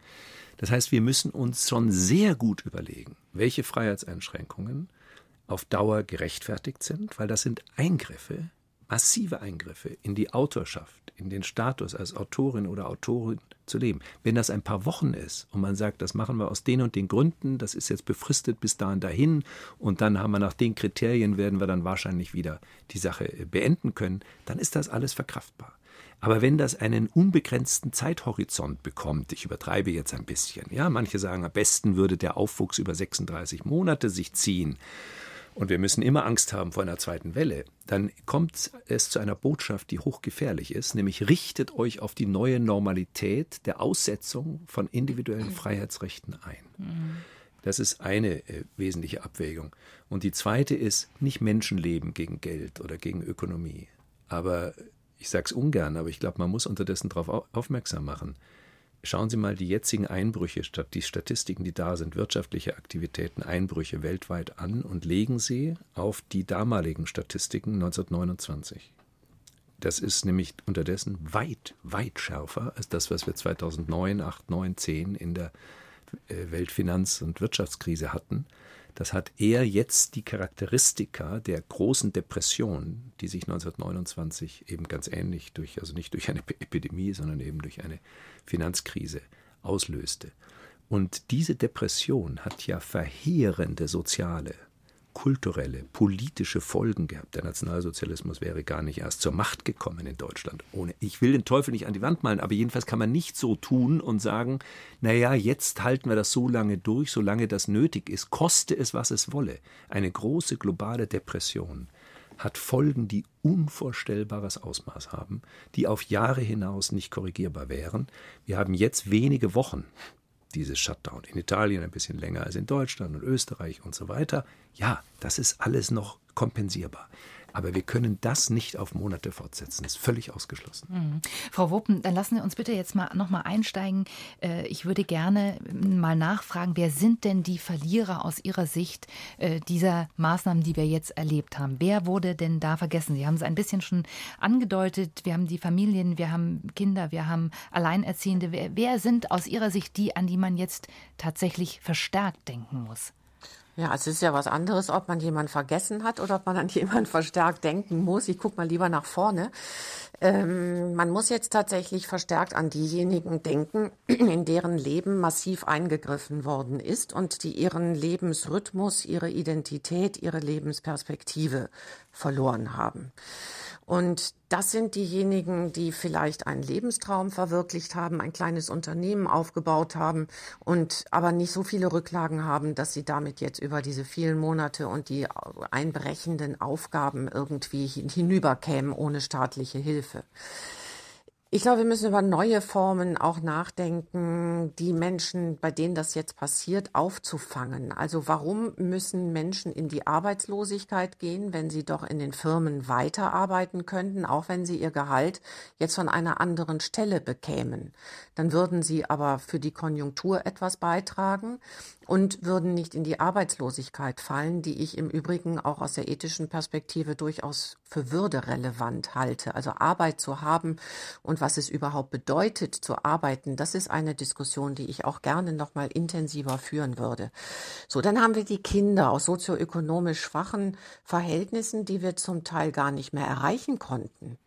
Das heißt, wir müssen uns schon sehr gut überlegen, welche Freiheitseinschränkungen auf Dauer gerechtfertigt sind, weil das sind Eingriffe, massive Eingriffe in die Autorschaft, in den Status als Autorin oder Autorin zu leben. Wenn das ein paar Wochen ist und man sagt, das machen wir aus den und den Gründen, das ist jetzt befristet bis dahin dahin und dann haben wir nach den Kriterien, werden wir dann wahrscheinlich wieder die Sache äh, beenden können, dann ist das alles verkraftbar. Aber wenn das einen unbegrenzten Zeithorizont bekommt, ich übertreibe jetzt ein bisschen, ja, manche sagen, am besten würde der Aufwuchs über 36 Monate sich ziehen, und wir müssen immer Angst haben vor einer zweiten Welle, dann kommt es zu einer Botschaft, die hochgefährlich ist, nämlich richtet euch auf die neue Normalität der Aussetzung von individuellen Freiheitsrechten ein. Das ist eine äh, wesentliche Abwägung. Und die zweite ist nicht Menschenleben gegen Geld oder gegen Ökonomie. Aber ich sage es ungern, aber ich glaube, man muss unterdessen darauf aufmerksam machen. Schauen Sie mal die jetzigen Einbrüche, die Statistiken, die da sind, wirtschaftliche Aktivitäten, Einbrüche weltweit an und legen Sie auf die damaligen Statistiken 1929. Das ist nämlich unterdessen weit, weit schärfer als das, was wir 2009, 8, 9, 10 in der äh, Weltfinanz- und Wirtschaftskrise hatten. Das hat eher jetzt die Charakteristika der großen Depression, die sich 1929 eben ganz ähnlich durch, also nicht durch eine Epidemie, sondern eben durch eine Finanzkrise auslöste. Und diese Depression hat ja verheerende soziale, kulturelle, politische Folgen gehabt. Der Nationalsozialismus wäre gar nicht erst zur Macht gekommen in Deutschland. Ohne, ich will den Teufel nicht an die Wand malen, aber jedenfalls kann man nicht so tun und sagen, naja, jetzt halten wir das so lange durch, solange das nötig ist, koste es, was es wolle. Eine große globale Depression hat Folgen, die unvorstellbares Ausmaß haben, die auf Jahre hinaus nicht korrigierbar wären. Wir haben jetzt wenige Wochen dieses Shutdown. In Italien ein bisschen länger als in Deutschland und Österreich und so weiter. Ja, das ist alles noch kompensierbar. Aber wir können das nicht auf Monate fortsetzen. Das ist völlig ausgeschlossen. Mhm. Frau Wuppen, dann lassen Sie uns bitte jetzt mal noch mal einsteigen. Äh, ich würde gerne mal nachfragen, wer sind denn die Verlierer aus Ihrer Sicht äh, dieser Maßnahmen, die wir jetzt erlebt haben? Wer wurde denn da vergessen? Sie haben es ein bisschen schon angedeutet. Wir haben die Familien, wir haben Kinder, wir haben Alleinerziehende. Wer, wer sind aus Ihrer Sicht die, an die man jetzt tatsächlich verstärkt denken muss? Ja, es ist ja was anderes, ob man jemanden vergessen hat oder ob man an jemanden verstärkt denken muss. Ich gucke mal lieber nach vorne. Ähm, man muss jetzt tatsächlich verstärkt an diejenigen denken, in deren Leben massiv eingegriffen worden ist und die ihren Lebensrhythmus, ihre Identität, ihre Lebensperspektive verloren haben. Und das sind diejenigen, die vielleicht einen Lebenstraum verwirklicht haben, ein kleines Unternehmen aufgebaut haben und aber nicht so viele Rücklagen haben, dass sie damit jetzt über diese vielen Monate und die einbrechenden Aufgaben irgendwie hinüberkämen ohne staatliche Hilfe. Ich glaube, wir müssen über neue Formen auch nachdenken, die Menschen, bei denen das jetzt passiert, aufzufangen. Also warum müssen Menschen in die Arbeitslosigkeit gehen, wenn sie doch in den Firmen weiterarbeiten könnten, auch wenn sie ihr Gehalt jetzt von einer anderen Stelle bekämen? Dann würden sie aber für die Konjunktur etwas beitragen und würden nicht in die Arbeitslosigkeit fallen, die ich im Übrigen auch aus der ethischen Perspektive durchaus für würderelevant halte. Also Arbeit zu haben und was es überhaupt bedeutet zu arbeiten, das ist eine Diskussion, die ich auch gerne noch mal intensiver führen würde. So, dann haben wir die Kinder aus sozioökonomisch schwachen Verhältnissen, die wir zum Teil gar nicht mehr erreichen konnten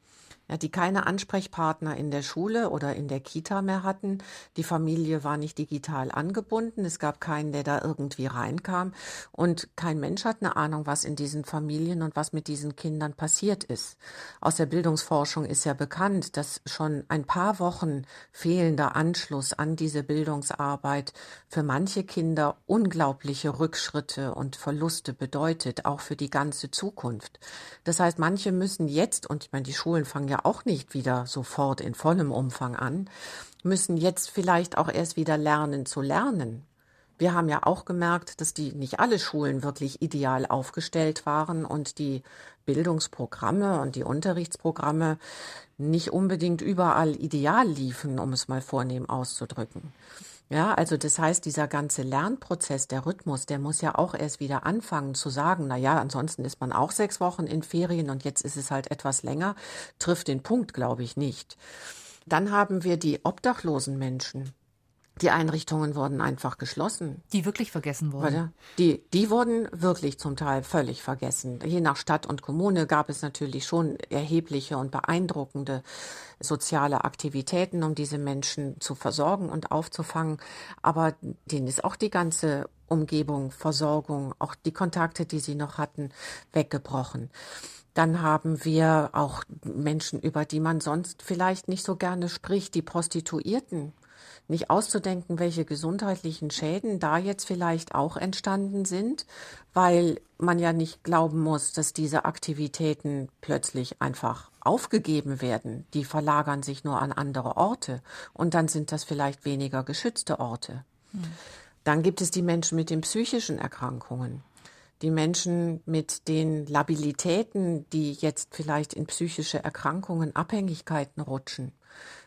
ja, die keine Ansprechpartner in der Schule oder in der Kita mehr hatten. Die Familie war nicht digital angebunden. Es gab keinen, der da irgendwie reinkam. Und kein Mensch hat eine Ahnung, was in diesen Familien und was mit diesen Kindern passiert ist. Aus der Bildungsforschung ist ja bekannt, dass schon ein paar Wochen fehlender Anschluss an diese Bildungsarbeit für manche Kinder unglaubliche Rückschritte und Verluste bedeutet, auch für die ganze Zukunft. Das heißt, manche müssen jetzt, und ich meine, die Schulen fangen ja ja auch nicht wieder sofort in vollem Umfang an, müssen jetzt vielleicht auch erst wieder lernen zu lernen. Wir haben ja auch gemerkt, dass die nicht alle Schulen wirklich ideal aufgestellt waren und die Bildungsprogramme und die Unterrichtsprogramme nicht unbedingt überall ideal liefen, um es mal vornehm auszudrücken. Ja, also das heißt, dieser ganze Lernprozess, der Rhythmus, der muss ja auch erst wieder anfangen zu sagen, na ja, ansonsten ist man auch sechs Wochen in Ferien und jetzt ist es halt etwas länger, trifft den Punkt, glaube ich, nicht. Dann haben wir die obdachlosen Menschen. Die Einrichtungen wurden einfach geschlossen. Die wirklich vergessen wurden. Die, die wurden wirklich zum Teil völlig vergessen. Je nach Stadt und Kommune gab es natürlich schon erhebliche und beeindruckende soziale Aktivitäten, um diese Menschen zu versorgen und aufzufangen. Aber denen ist auch die ganze Umgebung, Versorgung, auch die Kontakte, die sie noch hatten, weggebrochen. Dann haben wir auch Menschen, über die man sonst vielleicht nicht so gerne spricht, die Prostituierten nicht auszudenken, welche gesundheitlichen Schäden da jetzt vielleicht auch entstanden sind, weil man ja nicht glauben muss, dass diese Aktivitäten plötzlich einfach aufgegeben werden. Die verlagern sich nur an andere Orte und dann sind das vielleicht weniger geschützte Orte. Hm. Dann gibt es die Menschen mit den psychischen Erkrankungen die Menschen mit den Labilitäten, die jetzt vielleicht in psychische Erkrankungen, Abhängigkeiten rutschen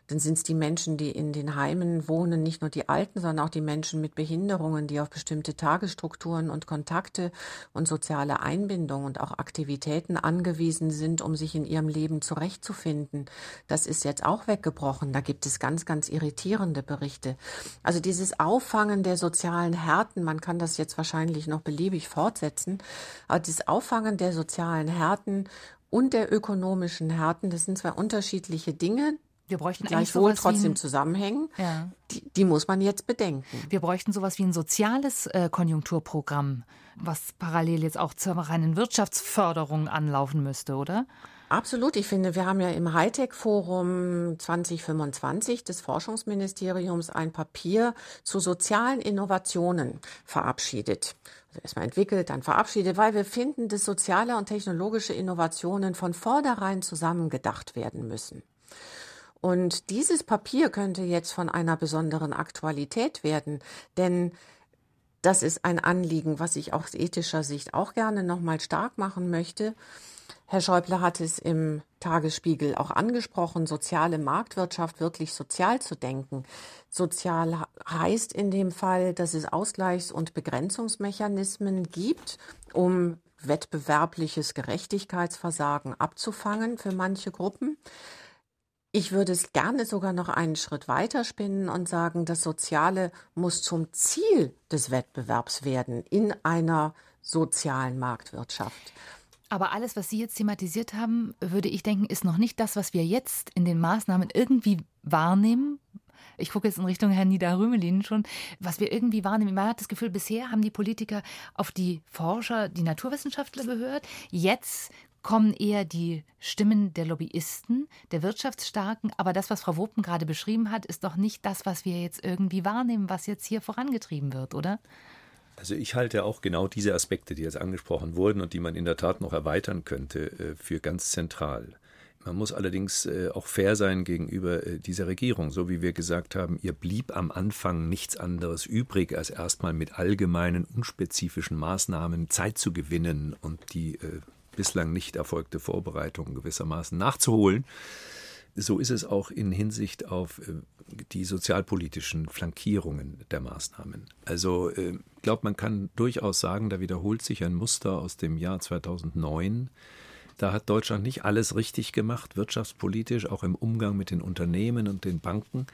dann sind es die Menschen, die in den Heimen wohnen, nicht nur die Alten, sondern auch die Menschen mit Behinderungen, die auf bestimmte Tagesstrukturen und Kontakte und soziale Einbindung und auch Aktivitäten angewiesen sind, um sich in ihrem Leben zurechtzufinden. Das ist jetzt auch weggebrochen. Da gibt es ganz, ganz irritierende Berichte. Also dieses Auffangen der sozialen Härten, man kann das jetzt wahrscheinlich noch beliebig fortsetzen, aber dieses Auffangen der sozialen Härten und der ökonomischen Härten, das sind zwei unterschiedliche Dinge, wir bräuchten gleichwohl trotzdem ein, zusammenhängen. Ja. Die, die, muss man jetzt bedenken. Wir bräuchten sowas wie ein soziales äh, Konjunkturprogramm, was parallel jetzt auch zur reinen Wirtschaftsförderung anlaufen müsste, oder? Absolut. Ich finde, wir haben ja im Hightech-Forum 2025 des Forschungsministeriums ein Papier zu sozialen Innovationen verabschiedet. Also erstmal entwickelt, dann verabschiedet, weil wir finden, dass soziale und technologische Innovationen von vornherein zusammengedacht werden müssen. Und dieses Papier könnte jetzt von einer besonderen Aktualität werden, denn das ist ein Anliegen, was ich aus ethischer Sicht auch gerne nochmal stark machen möchte. Herr Schäuble hat es im Tagesspiegel auch angesprochen, soziale Marktwirtschaft wirklich sozial zu denken. Sozial heißt in dem Fall, dass es Ausgleichs- und Begrenzungsmechanismen gibt, um wettbewerbliches Gerechtigkeitsversagen abzufangen für manche Gruppen. Ich würde es gerne sogar noch einen Schritt weiter spinnen und sagen, das Soziale muss zum Ziel des Wettbewerbs werden in einer sozialen Marktwirtschaft. Aber alles, was Sie jetzt thematisiert haben, würde ich denken, ist noch nicht das, was wir jetzt in den Maßnahmen irgendwie wahrnehmen. Ich gucke jetzt in Richtung Herrn Niederrümelin schon, was wir irgendwie wahrnehmen. Man hat das Gefühl, bisher haben die Politiker auf die Forscher, die Naturwissenschaftler gehört. Jetzt kommen eher die Stimmen der Lobbyisten, der Wirtschaftsstarken. Aber das, was Frau Wopen gerade beschrieben hat, ist doch nicht das, was wir jetzt irgendwie wahrnehmen, was jetzt hier vorangetrieben wird, oder? Also ich halte auch genau diese Aspekte, die jetzt angesprochen wurden und die man in der Tat noch erweitern könnte, äh, für ganz zentral. Man muss allerdings äh, auch fair sein gegenüber äh, dieser Regierung. So wie wir gesagt haben, ihr blieb am Anfang nichts anderes übrig, als erstmal mit allgemeinen, unspezifischen Maßnahmen Zeit zu gewinnen und die bislang nicht erfolgte Vorbereitung gewissermaßen nachzuholen. So ist es auch in Hinsicht auf die sozialpolitischen Flankierungen der Maßnahmen. Also ich äh, glaube, man kann durchaus sagen, da wiederholt sich ein Muster aus dem Jahr 2009. Da hat Deutschland nicht alles richtig gemacht, wirtschaftspolitisch, auch im Umgang mit den Unternehmen und den Banken.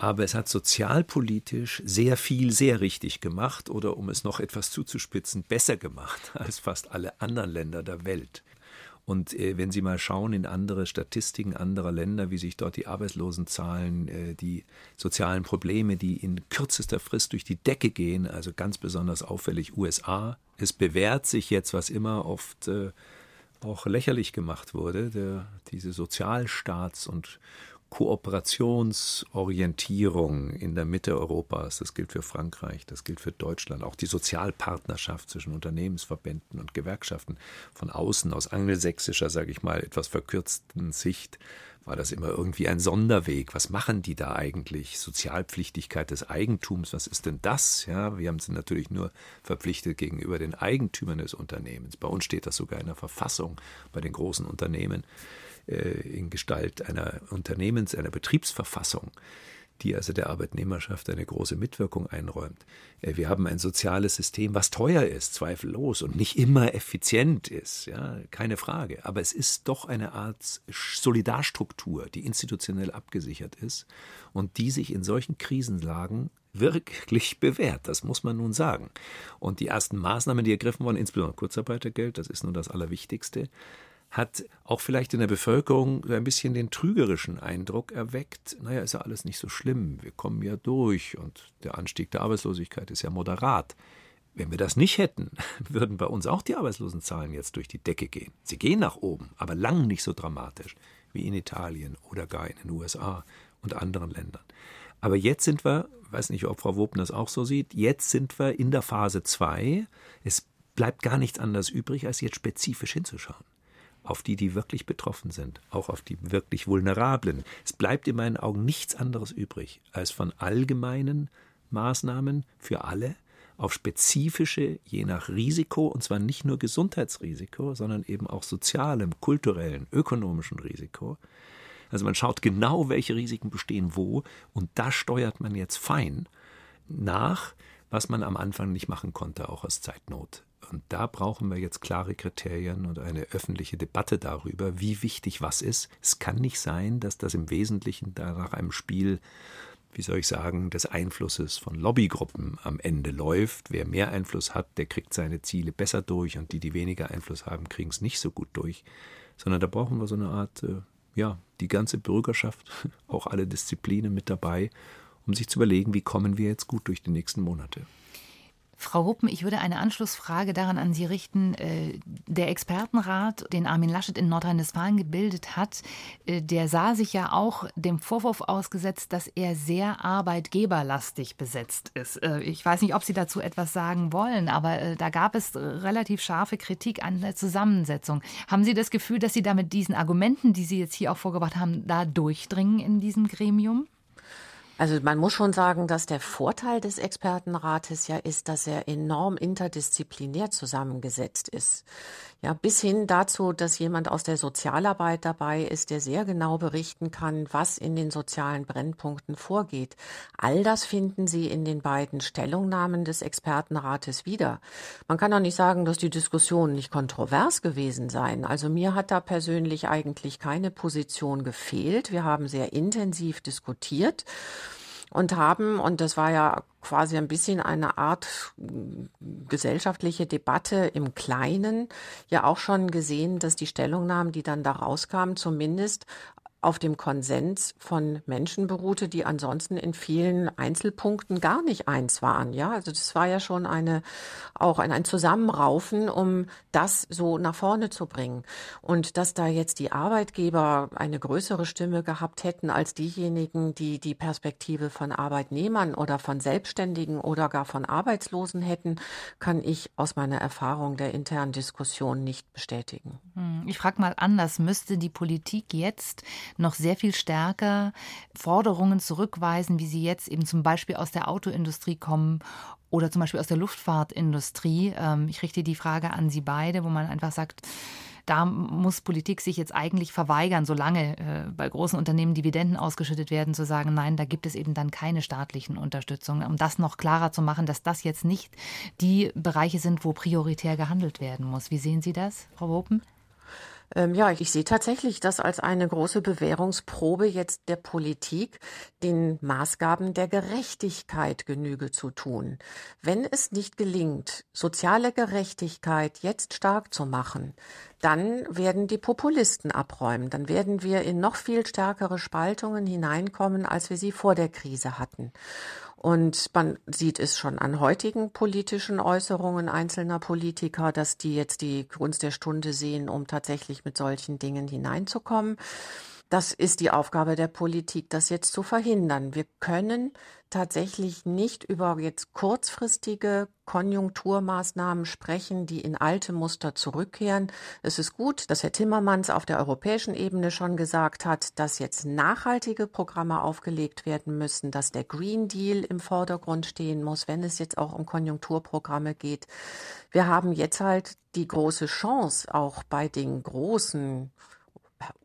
Aber es hat sozialpolitisch sehr viel sehr richtig gemacht oder, um es noch etwas zuzuspitzen, besser gemacht als fast alle anderen Länder der Welt. Und äh, wenn Sie mal schauen in andere Statistiken anderer Länder, wie sich dort die Arbeitslosenzahlen, äh, die sozialen Probleme, die in kürzester Frist durch die Decke gehen, also ganz besonders auffällig USA, es bewährt sich jetzt, was immer oft äh, auch lächerlich gemacht wurde, der, diese Sozialstaats- und Kooperationsorientierung in der Mitte Europas, das gilt für Frankreich, das gilt für Deutschland, auch die Sozialpartnerschaft zwischen Unternehmensverbänden und Gewerkschaften von außen, aus angelsächsischer, sage ich mal, etwas verkürzten Sicht, war das immer irgendwie ein Sonderweg. Was machen die da eigentlich? Sozialpflichtigkeit des Eigentums, was ist denn das? Ja, wir haben sie natürlich nur verpflichtet gegenüber den Eigentümern des Unternehmens. Bei uns steht das sogar in der Verfassung bei den großen Unternehmen. Äh, in Gestalt einer Unternehmens-, einer Betriebsverfassung, die also der Arbeitnehmerschaft eine große Mitwirkung einräumt. Äh, wir haben ein soziales System, was teuer ist, zweifellos, und nicht immer effizient ist, ja, keine Frage. Aber es ist doch eine Art Solidarstruktur, die institutionell abgesichert ist und die sich in solchen Krisenlagen wirklich bewährt. Das muss man nun sagen. Und die ersten Maßnahmen, die ergriffen wurden, insbesondere Kurzarbeitergeld, das ist nun das Allerwichtigste, hat auch vielleicht in der Bevölkerung ein bisschen den trügerischen Eindruck erweckt, naja, ist ja alles nicht so schlimm, wir kommen ja durch und der Anstieg der Arbeitslosigkeit ist ja moderat. Wenn wir das nicht hätten, würden bei uns auch die Arbeitslosenzahlen jetzt durch die Decke gehen. Sie gehen nach oben, aber lang nicht so dramatisch wie in Italien oder gar in den USA und anderen Ländern. Aber jetzt sind wir, weiß nicht, ob Frau Wopen das auch so sieht, jetzt sind wir in der Phase 2. Es bleibt gar nichts anderes übrig, als jetzt spezifisch hinzuschauen auf die, die wirklich betroffen sind, auch auf die wirklich Vulnerablen. Es bleibt in meinen Augen nichts anderes übrig, als von allgemeinen Maßnahmen für alle auf spezifische, je nach Risiko, und zwar nicht nur Gesundheitsrisiko, sondern eben auch sozialem, kulturellen, ökonomischen Risiko. Also man schaut genau, welche Risiken bestehen wo, und da steuert man jetzt fein nach, was man am Anfang nicht machen konnte, auch aus Zeitnot. Und da brauchen wir jetzt klare Kriterien und eine öffentliche Debatte darüber, wie wichtig was ist. Es kann nicht sein, dass das im Wesentlichen da nach einem Spiel, wie soll ich sagen, des Einflusses von Lobbygruppen am Ende läuft. Wer mehr Einfluss hat, der kriegt seine Ziele besser durch und die, die weniger Einfluss haben, kriegen es nicht so gut durch. Sondern da brauchen wir so eine Art, äh, ja, die ganze Bürgerschaft, auch alle Disziplinen mit dabei, um sich zu überlegen, wie kommen wir jetzt gut durch die nächsten Monate. Frau Huppen, ich würde eine Anschlussfrage daran an Sie richten. Äh, der Expertenrat, den Armin Laschet in Nordrhein-Westfalen gebildet hat, äh, der sah sich ja auch dem Vorwurf ausgesetzt, dass er sehr arbeitgeberlastig besetzt ist. Äh, ich weiß nicht, ob Sie dazu etwas sagen wollen, aber da gab es relativ scharfe Kritik an der Zusammensetzung. Haben Sie das Gefühl, dass Sie da mit diesen Argumenten, die Sie jetzt hier auch vorgebracht haben, da durchdringen in diesem Gremium? Also man muss schon sagen, dass der Vorteil des Expertenrates ja ist, dass er enorm interdisziplinär zusammengesetzt ist. Ja, bis hin dazu, dass jemand aus der Sozialarbeit dabei ist, der sehr genau berichten kann, was in den sozialen Brennpunkten vorgeht. All das finden Sie in den beiden Stellungnahmen des Expertenrates wieder. Man kann auch nicht sagen, dass die Diskussionen nicht kontrovers gewesen seien. Also mir hat da persönlich eigentlich keine Position gefehlt. Wir haben sehr intensiv diskutiert und haben, und das war ja quasi ein bisschen eine Art gesellschaftliche Debatte im Kleinen, ja auch schon gesehen, dass die Stellungnahmen, die dann da rauskamen, zumindest auf dem Konsens von Menschen beruhte, die ansonsten in vielen Einzelpunkten gar nicht eins waren. Ja, also das war ja schon eine, auch ein, ein Zusammenraufen, um das so nach vorne zu bringen. Und dass da jetzt die Arbeitgeber eine größere Stimme gehabt hätten als diejenigen, die die Perspektive von Arbeitnehmern oder von Selbstständigen oder gar von Arbeitslosen hätten, kann ich aus meiner Erfahrung der internen Diskussion nicht bestätigen. Hm, ich frage mal anders, müsste die Politik jetzt noch sehr viel stärker Forderungen zurückweisen, wie sie jetzt eben zum Beispiel aus der Autoindustrie kommen oder zum Beispiel aus der Luftfahrtindustrie. Ähm, ich richte die Frage an Sie beide, wo man einfach sagt, da muss Politik sich jetzt eigentlich verweigern, solange äh, bei großen Unternehmen Dividenden ausgeschüttet werden, zu sagen, nein, da gibt es eben dann keine staatlichen Unterstützungen, um das noch klarer zu machen, dass das jetzt nicht die Bereiche sind, wo prioritär gehandelt werden muss. Wie sehen Sie das, Frau Wopen? Ähm, ja, ich sehe tatsächlich das als eine große Bewährungsprobe jetzt der Politik, den Maßgaben der Gerechtigkeit Genüge zu tun. Wenn es nicht gelingt, soziale Gerechtigkeit jetzt stark zu machen, dann werden die Populisten abräumen. Dann werden wir in noch viel stärkere Spaltungen hineinkommen, als wir sie vor der Krise hatten. Und man sieht es schon an heutigen politischen Äußerungen einzelner Politiker, dass die jetzt die Gunst der Stunde sehen, um tatsächlich mit solchen Dingen hineinzukommen. Das ist die Aufgabe der Politik, das jetzt zu verhindern. Wir können tatsächlich nicht über jetzt kurzfristige Konjunkturmaßnahmen sprechen, die in alte Muster zurückkehren. Es ist gut, dass Herr Timmermans auf der europäischen Ebene schon gesagt hat, dass jetzt nachhaltige Programme aufgelegt werden müssen, dass der Green Deal im Vordergrund stehen muss, wenn es jetzt auch um Konjunkturprogramme geht. Wir haben jetzt halt die große Chance, auch bei den großen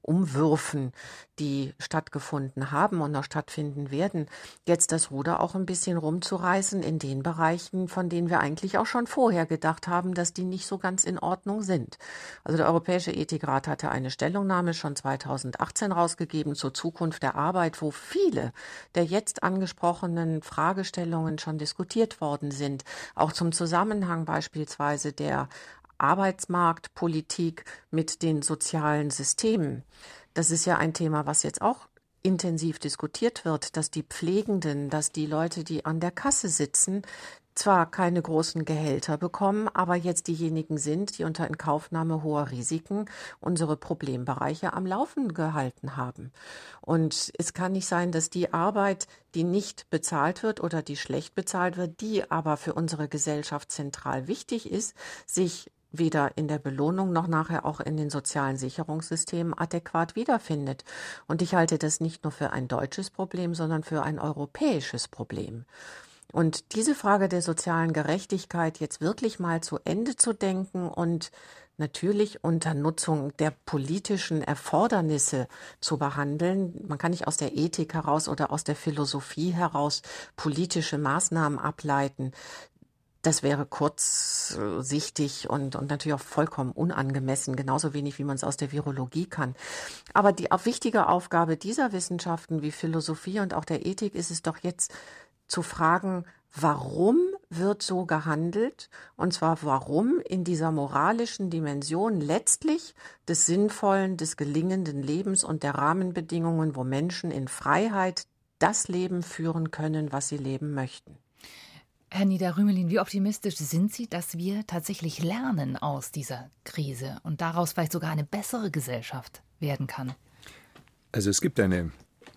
Umwürfen, die stattgefunden haben und noch stattfinden werden, jetzt das Ruder auch ein bisschen rumzureißen in den Bereichen, von denen wir eigentlich auch schon vorher gedacht haben, dass die nicht so ganz in Ordnung sind. Also der Europäische Ethikrat hatte eine Stellungnahme schon 2018 rausgegeben zur Zukunft der Arbeit, wo viele der jetzt angesprochenen Fragestellungen schon diskutiert worden sind, auch zum Zusammenhang beispielsweise der Arbeitsmarktpolitik mit den sozialen Systemen. Das ist ja ein Thema, was jetzt auch intensiv diskutiert wird, dass die Pflegenden, dass die Leute, die an der Kasse sitzen, zwar keine großen Gehälter bekommen, aber jetzt diejenigen sind, die unter Inkaufnahme hoher Risiken unsere Problembereiche am Laufen gehalten haben. Und es kann nicht sein, dass die Arbeit, die nicht bezahlt wird oder die schlecht bezahlt wird, die aber für unsere Gesellschaft zentral wichtig ist, sich weder in der Belohnung noch nachher auch in den sozialen Sicherungssystemen adäquat wiederfindet. Und ich halte das nicht nur für ein deutsches Problem, sondern für ein europäisches Problem. Und diese Frage der sozialen Gerechtigkeit jetzt wirklich mal zu Ende zu denken und natürlich unter Nutzung der politischen Erfordernisse zu behandeln. Man kann nicht aus der Ethik heraus oder aus der Philosophie heraus politische Maßnahmen ableiten. Das wäre kurzsichtig und, und natürlich auch vollkommen unangemessen, genauso wenig wie man es aus der Virologie kann. Aber die wichtige Aufgabe dieser Wissenschaften wie Philosophie und auch der Ethik ist es doch jetzt zu fragen, warum wird so gehandelt? Und zwar warum in dieser moralischen Dimension letztlich des sinnvollen, des gelingenden Lebens und der Rahmenbedingungen, wo Menschen in Freiheit das Leben führen können, was sie leben möchten. Herr Niederrümelin, wie optimistisch sind Sie, dass wir tatsächlich lernen aus dieser Krise und daraus vielleicht sogar eine bessere Gesellschaft werden kann? Also es gibt eine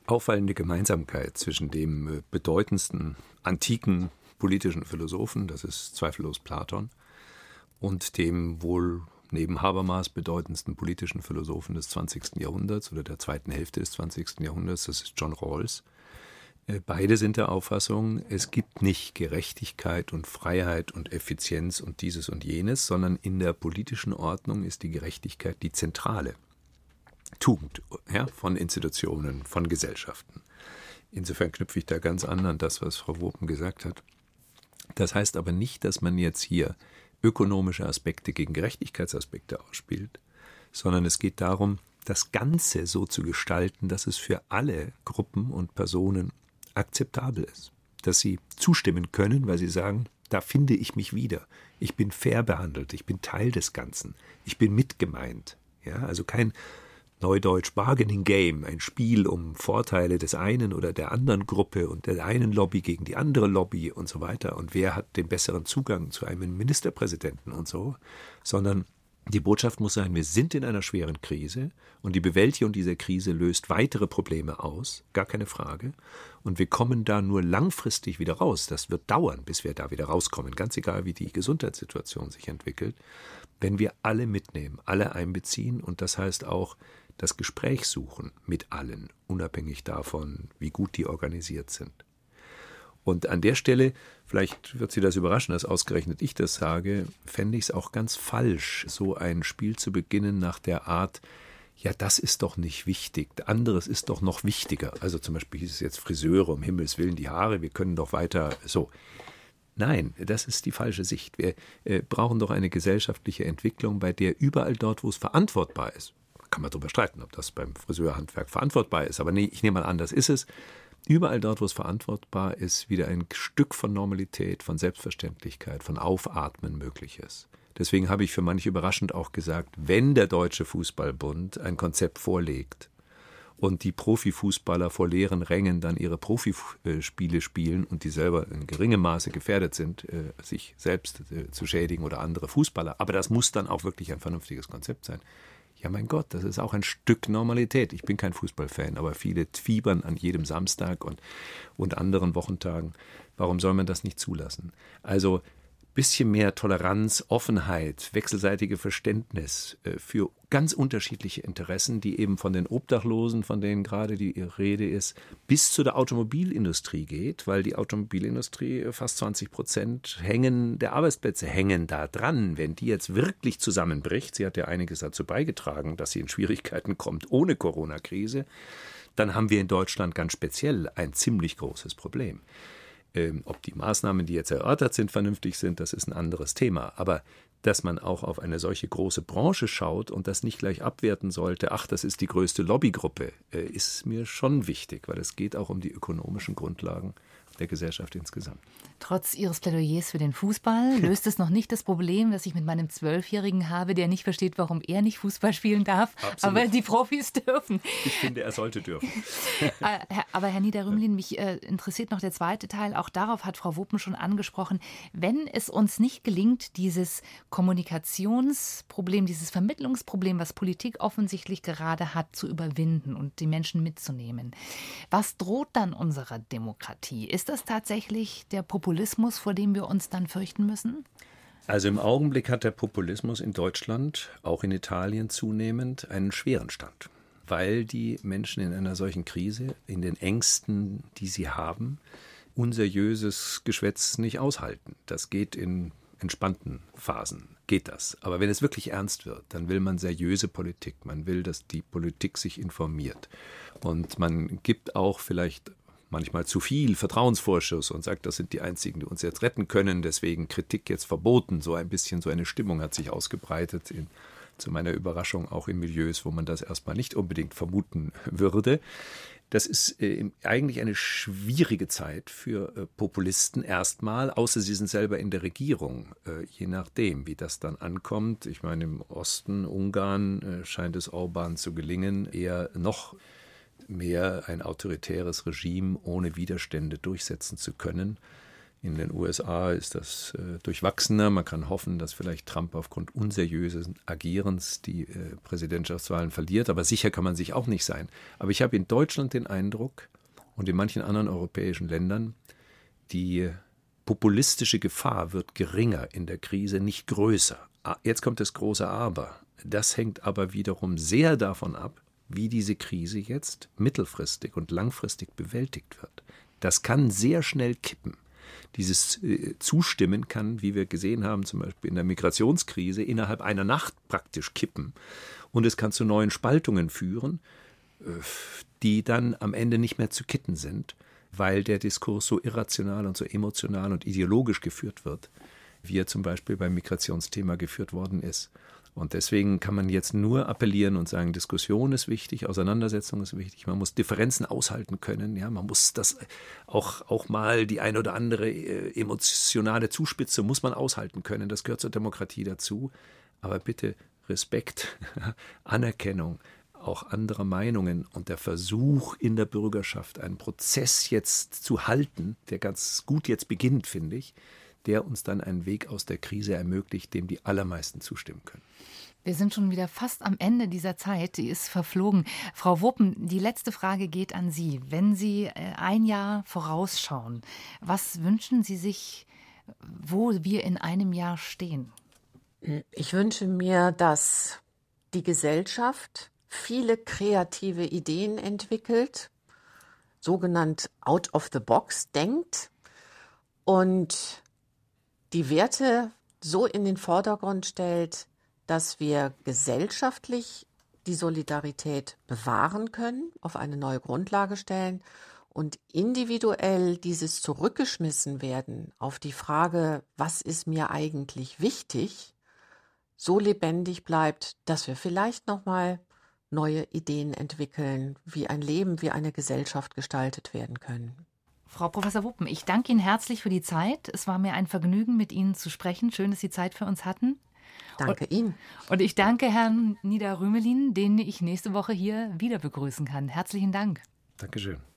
auffallende Gemeinsamkeit zwischen dem äh, bedeutendsten antiken politischen Philosophen, das ist zweifellos Platon, und dem wohl neben Habermas bedeutendsten politischen Philosophen des 20. Jahrhunderts oder der zweiten Hälfte des 20. Jahrhunderts, das ist John Rawls. Äh, beide sind der Auffassung, es gibt nicht Gerechtigkeit und Freiheit und Effizienz und dieses und jenes, sondern in der politischen Ordnung ist die Gerechtigkeit die zentrale Tugend ja, von Institutionen, von Gesellschaften. Insofern knüpfe ich da ganz an an das, was Frau Wopen gesagt hat. Das heißt aber nicht, dass man jetzt hier ökonomische Aspekte gegen Gerechtigkeitsaspekte ausspielt, sondern es geht darum, das Ganze so zu gestalten, dass es für alle Gruppen und Personen akzeptabel ist. Dass sie zustimmen können, weil sie sagen, da finde ich mich wieder. Ich bin fair behandelt, ich bin Teil des Ganzen, ich bin mitgemeint. Ja, also kein Neudeutsch Bargaining Game, ein Spiel um Vorteile des einen oder der anderen Gruppe und der einen Lobby gegen die andere Lobby und so weiter und wer hat den besseren Zugang zu einem Ministerpräsidenten und so, sondern die Botschaft muss sein, wir sind in einer schweren Krise und die Bewältigung dieser Krise löst weitere Probleme aus, gar keine Frage. Und wir kommen da nur langfristig wieder raus. Das wird dauern, bis wir da wieder rauskommen, ganz egal, wie die Gesundheitssituation sich entwickelt, wenn wir alle mitnehmen, alle einbeziehen und das heißt auch das Gespräch suchen mit allen, unabhängig davon, wie gut die organisiert sind. Und an der Stelle, vielleicht wird Sie das überraschen, dass ausgerechnet ich das sage, fände ich es auch ganz falsch, so ein Spiel zu beginnen nach der Art, ja, das ist doch nicht wichtig, anderes ist doch noch wichtiger. Also zum Beispiel hieß es jetzt Friseure, um Himmels Willen die Haare, wir können doch weiter so. Nein, das ist die falsche Sicht. Wir äh, brauchen doch eine gesellschaftliche Entwicklung, bei der überall dort, wo es verantwortbar ist, kann man darüber streiten, ob das beim Friseurhandwerk verantwortbar ist, aber nee, ich nehme mal an, das ist es, überall dort, wo es verantwortbar ist, wieder ein Stück von Normalität, von Selbstverständlichkeit, von Aufatmen möglich ist. Deswegen habe ich für manche überraschend auch gesagt, wenn der Deutsche Fußballbund ein Konzept vorlegt und die Profifußballer vor leeren Rängen dann ihre Profispiele spielen und die selber in geringem Maße gefährdet sind, äh, sich selbst äh, zu schädigen oder andere Fußballer. Aber das muss dann auch wirklich ein vernünftiges Konzept sein. Ja, mein Gott, das ist auch ein Stück Normalität. Ich bin kein Fußballfan, aber viele fiebern an jedem Samstag und, und anderen Wochentagen. Warum soll man das nicht zulassen? Also bisschen mehr Toleranz, Offenheit, wechselseitige Verständnis äh, für ganz unterschiedliche Interessen, die eben von den Obdachlosen, von denen gerade die Rede ist, bis zu der Automobilindustrie geht, weil die Automobilindustrie äh, fast 20 Prozent hängen, der Arbeitsplätze hängen da dran. Wenn die jetzt wirklich zusammenbricht, sie hat ja einiges dazu beigetragen, dass sie in Schwierigkeiten kommt ohne Corona-Krise, dann haben wir in Deutschland ganz speziell ein ziemlich großes Problem. Ähm, ob die Maßnahmen, die jetzt erörtert sind, vernünftig sind, das ist ein anderes Thema. Aber dass man auch auf eine solche große Branche schaut und das nicht gleich abwerten sollte, ach, das ist die größte Lobbygruppe, äh, ist mir schon wichtig, weil es geht auch um die ökonomischen Grundlagen der Gesellschaft insgesamt. Trotz Ihres Plädoyers für den Fußball löst es noch nicht das Problem, das ich mit meinem Zwölfjährigen habe, der nicht versteht, warum er nicht Fußball spielen darf, Absolut. aber die Profis dürfen. Ich finde, er sollte dürfen. Äh, aber Herr Niederrümlin, mich äh, interessiert noch der zweite Teil. Auch darauf hat Frau Wuppen schon angesprochen. Wenn es uns nicht gelingt, dieses Kommunikationsproblem, dieses Vermittlungsproblem, was Politik offensichtlich gerade hat, zu überwinden und die Menschen mitzunehmen, was droht dann unserer Demokratie? Ist das tatsächlich der Populismus, vor dem wir uns dann fürchten müssen? Also im Augenblick hat der Populismus in Deutschland, auch in Italien zunehmend, einen schweren Stand, weil die Menschen in einer solchen Krise, in den Ängsten, die sie haben, unseriöses Geschwätz nicht aushalten. Das geht in entspannten Phasen geht das. Aber wenn es wirklich ernst wird, dann will man seriöse Politik. Man will, dass die Politik sich informiert. Und man gibt auch vielleicht manchmal zu viel Vertrauensvorschuss und sagt, das sind die einzigen, die uns jetzt retten können, deswegen Kritik jetzt verboten. So ein bisschen so eine Stimmung hat sich ausgebreitet, in, zu meiner Überraschung auch in Milieus, wo man das erstmal nicht unbedingt vermuten würde. Das ist äh, eigentlich eine schwierige Zeit für äh, Populisten erstmal, außer sie sind selber in der Regierung, äh, je nachdem, wie das dann ankommt. Ich meine, im Osten Ungarn scheint es Orban zu gelingen, eher noch mehr ein autoritäres Regime ohne Widerstände durchsetzen zu können. In den USA ist das äh, durchwachsener. Man kann hoffen, dass vielleicht Trump aufgrund unseriösen Agierens die äh, Präsidentschaftswahlen verliert, aber sicher kann man sich auch nicht sein. Aber ich habe in Deutschland den Eindruck und in manchen anderen europäischen Ländern, die populistische Gefahr wird geringer in der Krise, nicht größer. Ah, jetzt kommt das große Aber. Das hängt aber wiederum sehr davon ab, wie diese Krise jetzt mittelfristig und langfristig bewältigt wird. Das kann sehr schnell kippen. Dieses äh, Zustimmen kann, wie wir gesehen haben, zum Beispiel in der Migrationskrise, innerhalb einer Nacht praktisch kippen. Und es kann zu neuen Spaltungen führen, äh, die dann am Ende nicht mehr zu kitten sind, weil der Diskurs so irrational und so emotional und ideologisch geführt wird, wie er zum Beispiel beim Migrationsthema geführt worden ist. Und deswegen kann man jetzt nur appellieren und sagen, Diskussion ist wichtig, Auseinandersetzung ist wichtig, man muss Differenzen aushalten können, ja, man muss das auch, auch mal die ein oder andere äh, emotionale Zuspitze muss man aushalten können, das gehört zur Demokratie dazu. Aber bitte Respekt, Anerkennung, auch anderer Meinungen und der Versuch in der Bürgerschaft, einen Prozess jetzt zu halten, der ganz gut jetzt beginnt, finde ich, der uns dann einen Weg aus der Krise ermöglicht, dem die allermeisten zustimmen können. Wir sind schon wieder fast am Ende dieser Zeit. Die ist verflogen. Frau Wuppen, die letzte Frage geht an Sie. Wenn Sie äh, ein Jahr vorausschauen, was wünschen Sie sich, wo wir in einem Jahr stehen? Ich wünsche mir, dass die Gesellschaft viele kreative Ideen entwickelt, sogenannt out of the box denkt und die Werte so in den Vordergrund stellt, dass wir gesellschaftlich die Solidarität bewahren können, auf eine neue Grundlage stellen und individuell dieses zurückgeschmissen werden auf die Frage, was ist mir eigentlich wichtig, so lebendig bleibt, dass wir vielleicht noch mal neue Ideen entwickeln, wie ein Leben, wie eine Gesellschaft gestaltet werden können. Frau Professor Wuppen, ich danke Ihnen herzlich für die Zeit. Es war mir ein Vergnügen, mit Ihnen zu sprechen. Schön, dass Sie Zeit für uns hatten. Danke und, Ihnen. Und ich danke Herrn Niederrümelin, den ich nächste Woche hier wieder begrüßen kann. Herzlichen Dank. Dankeschön.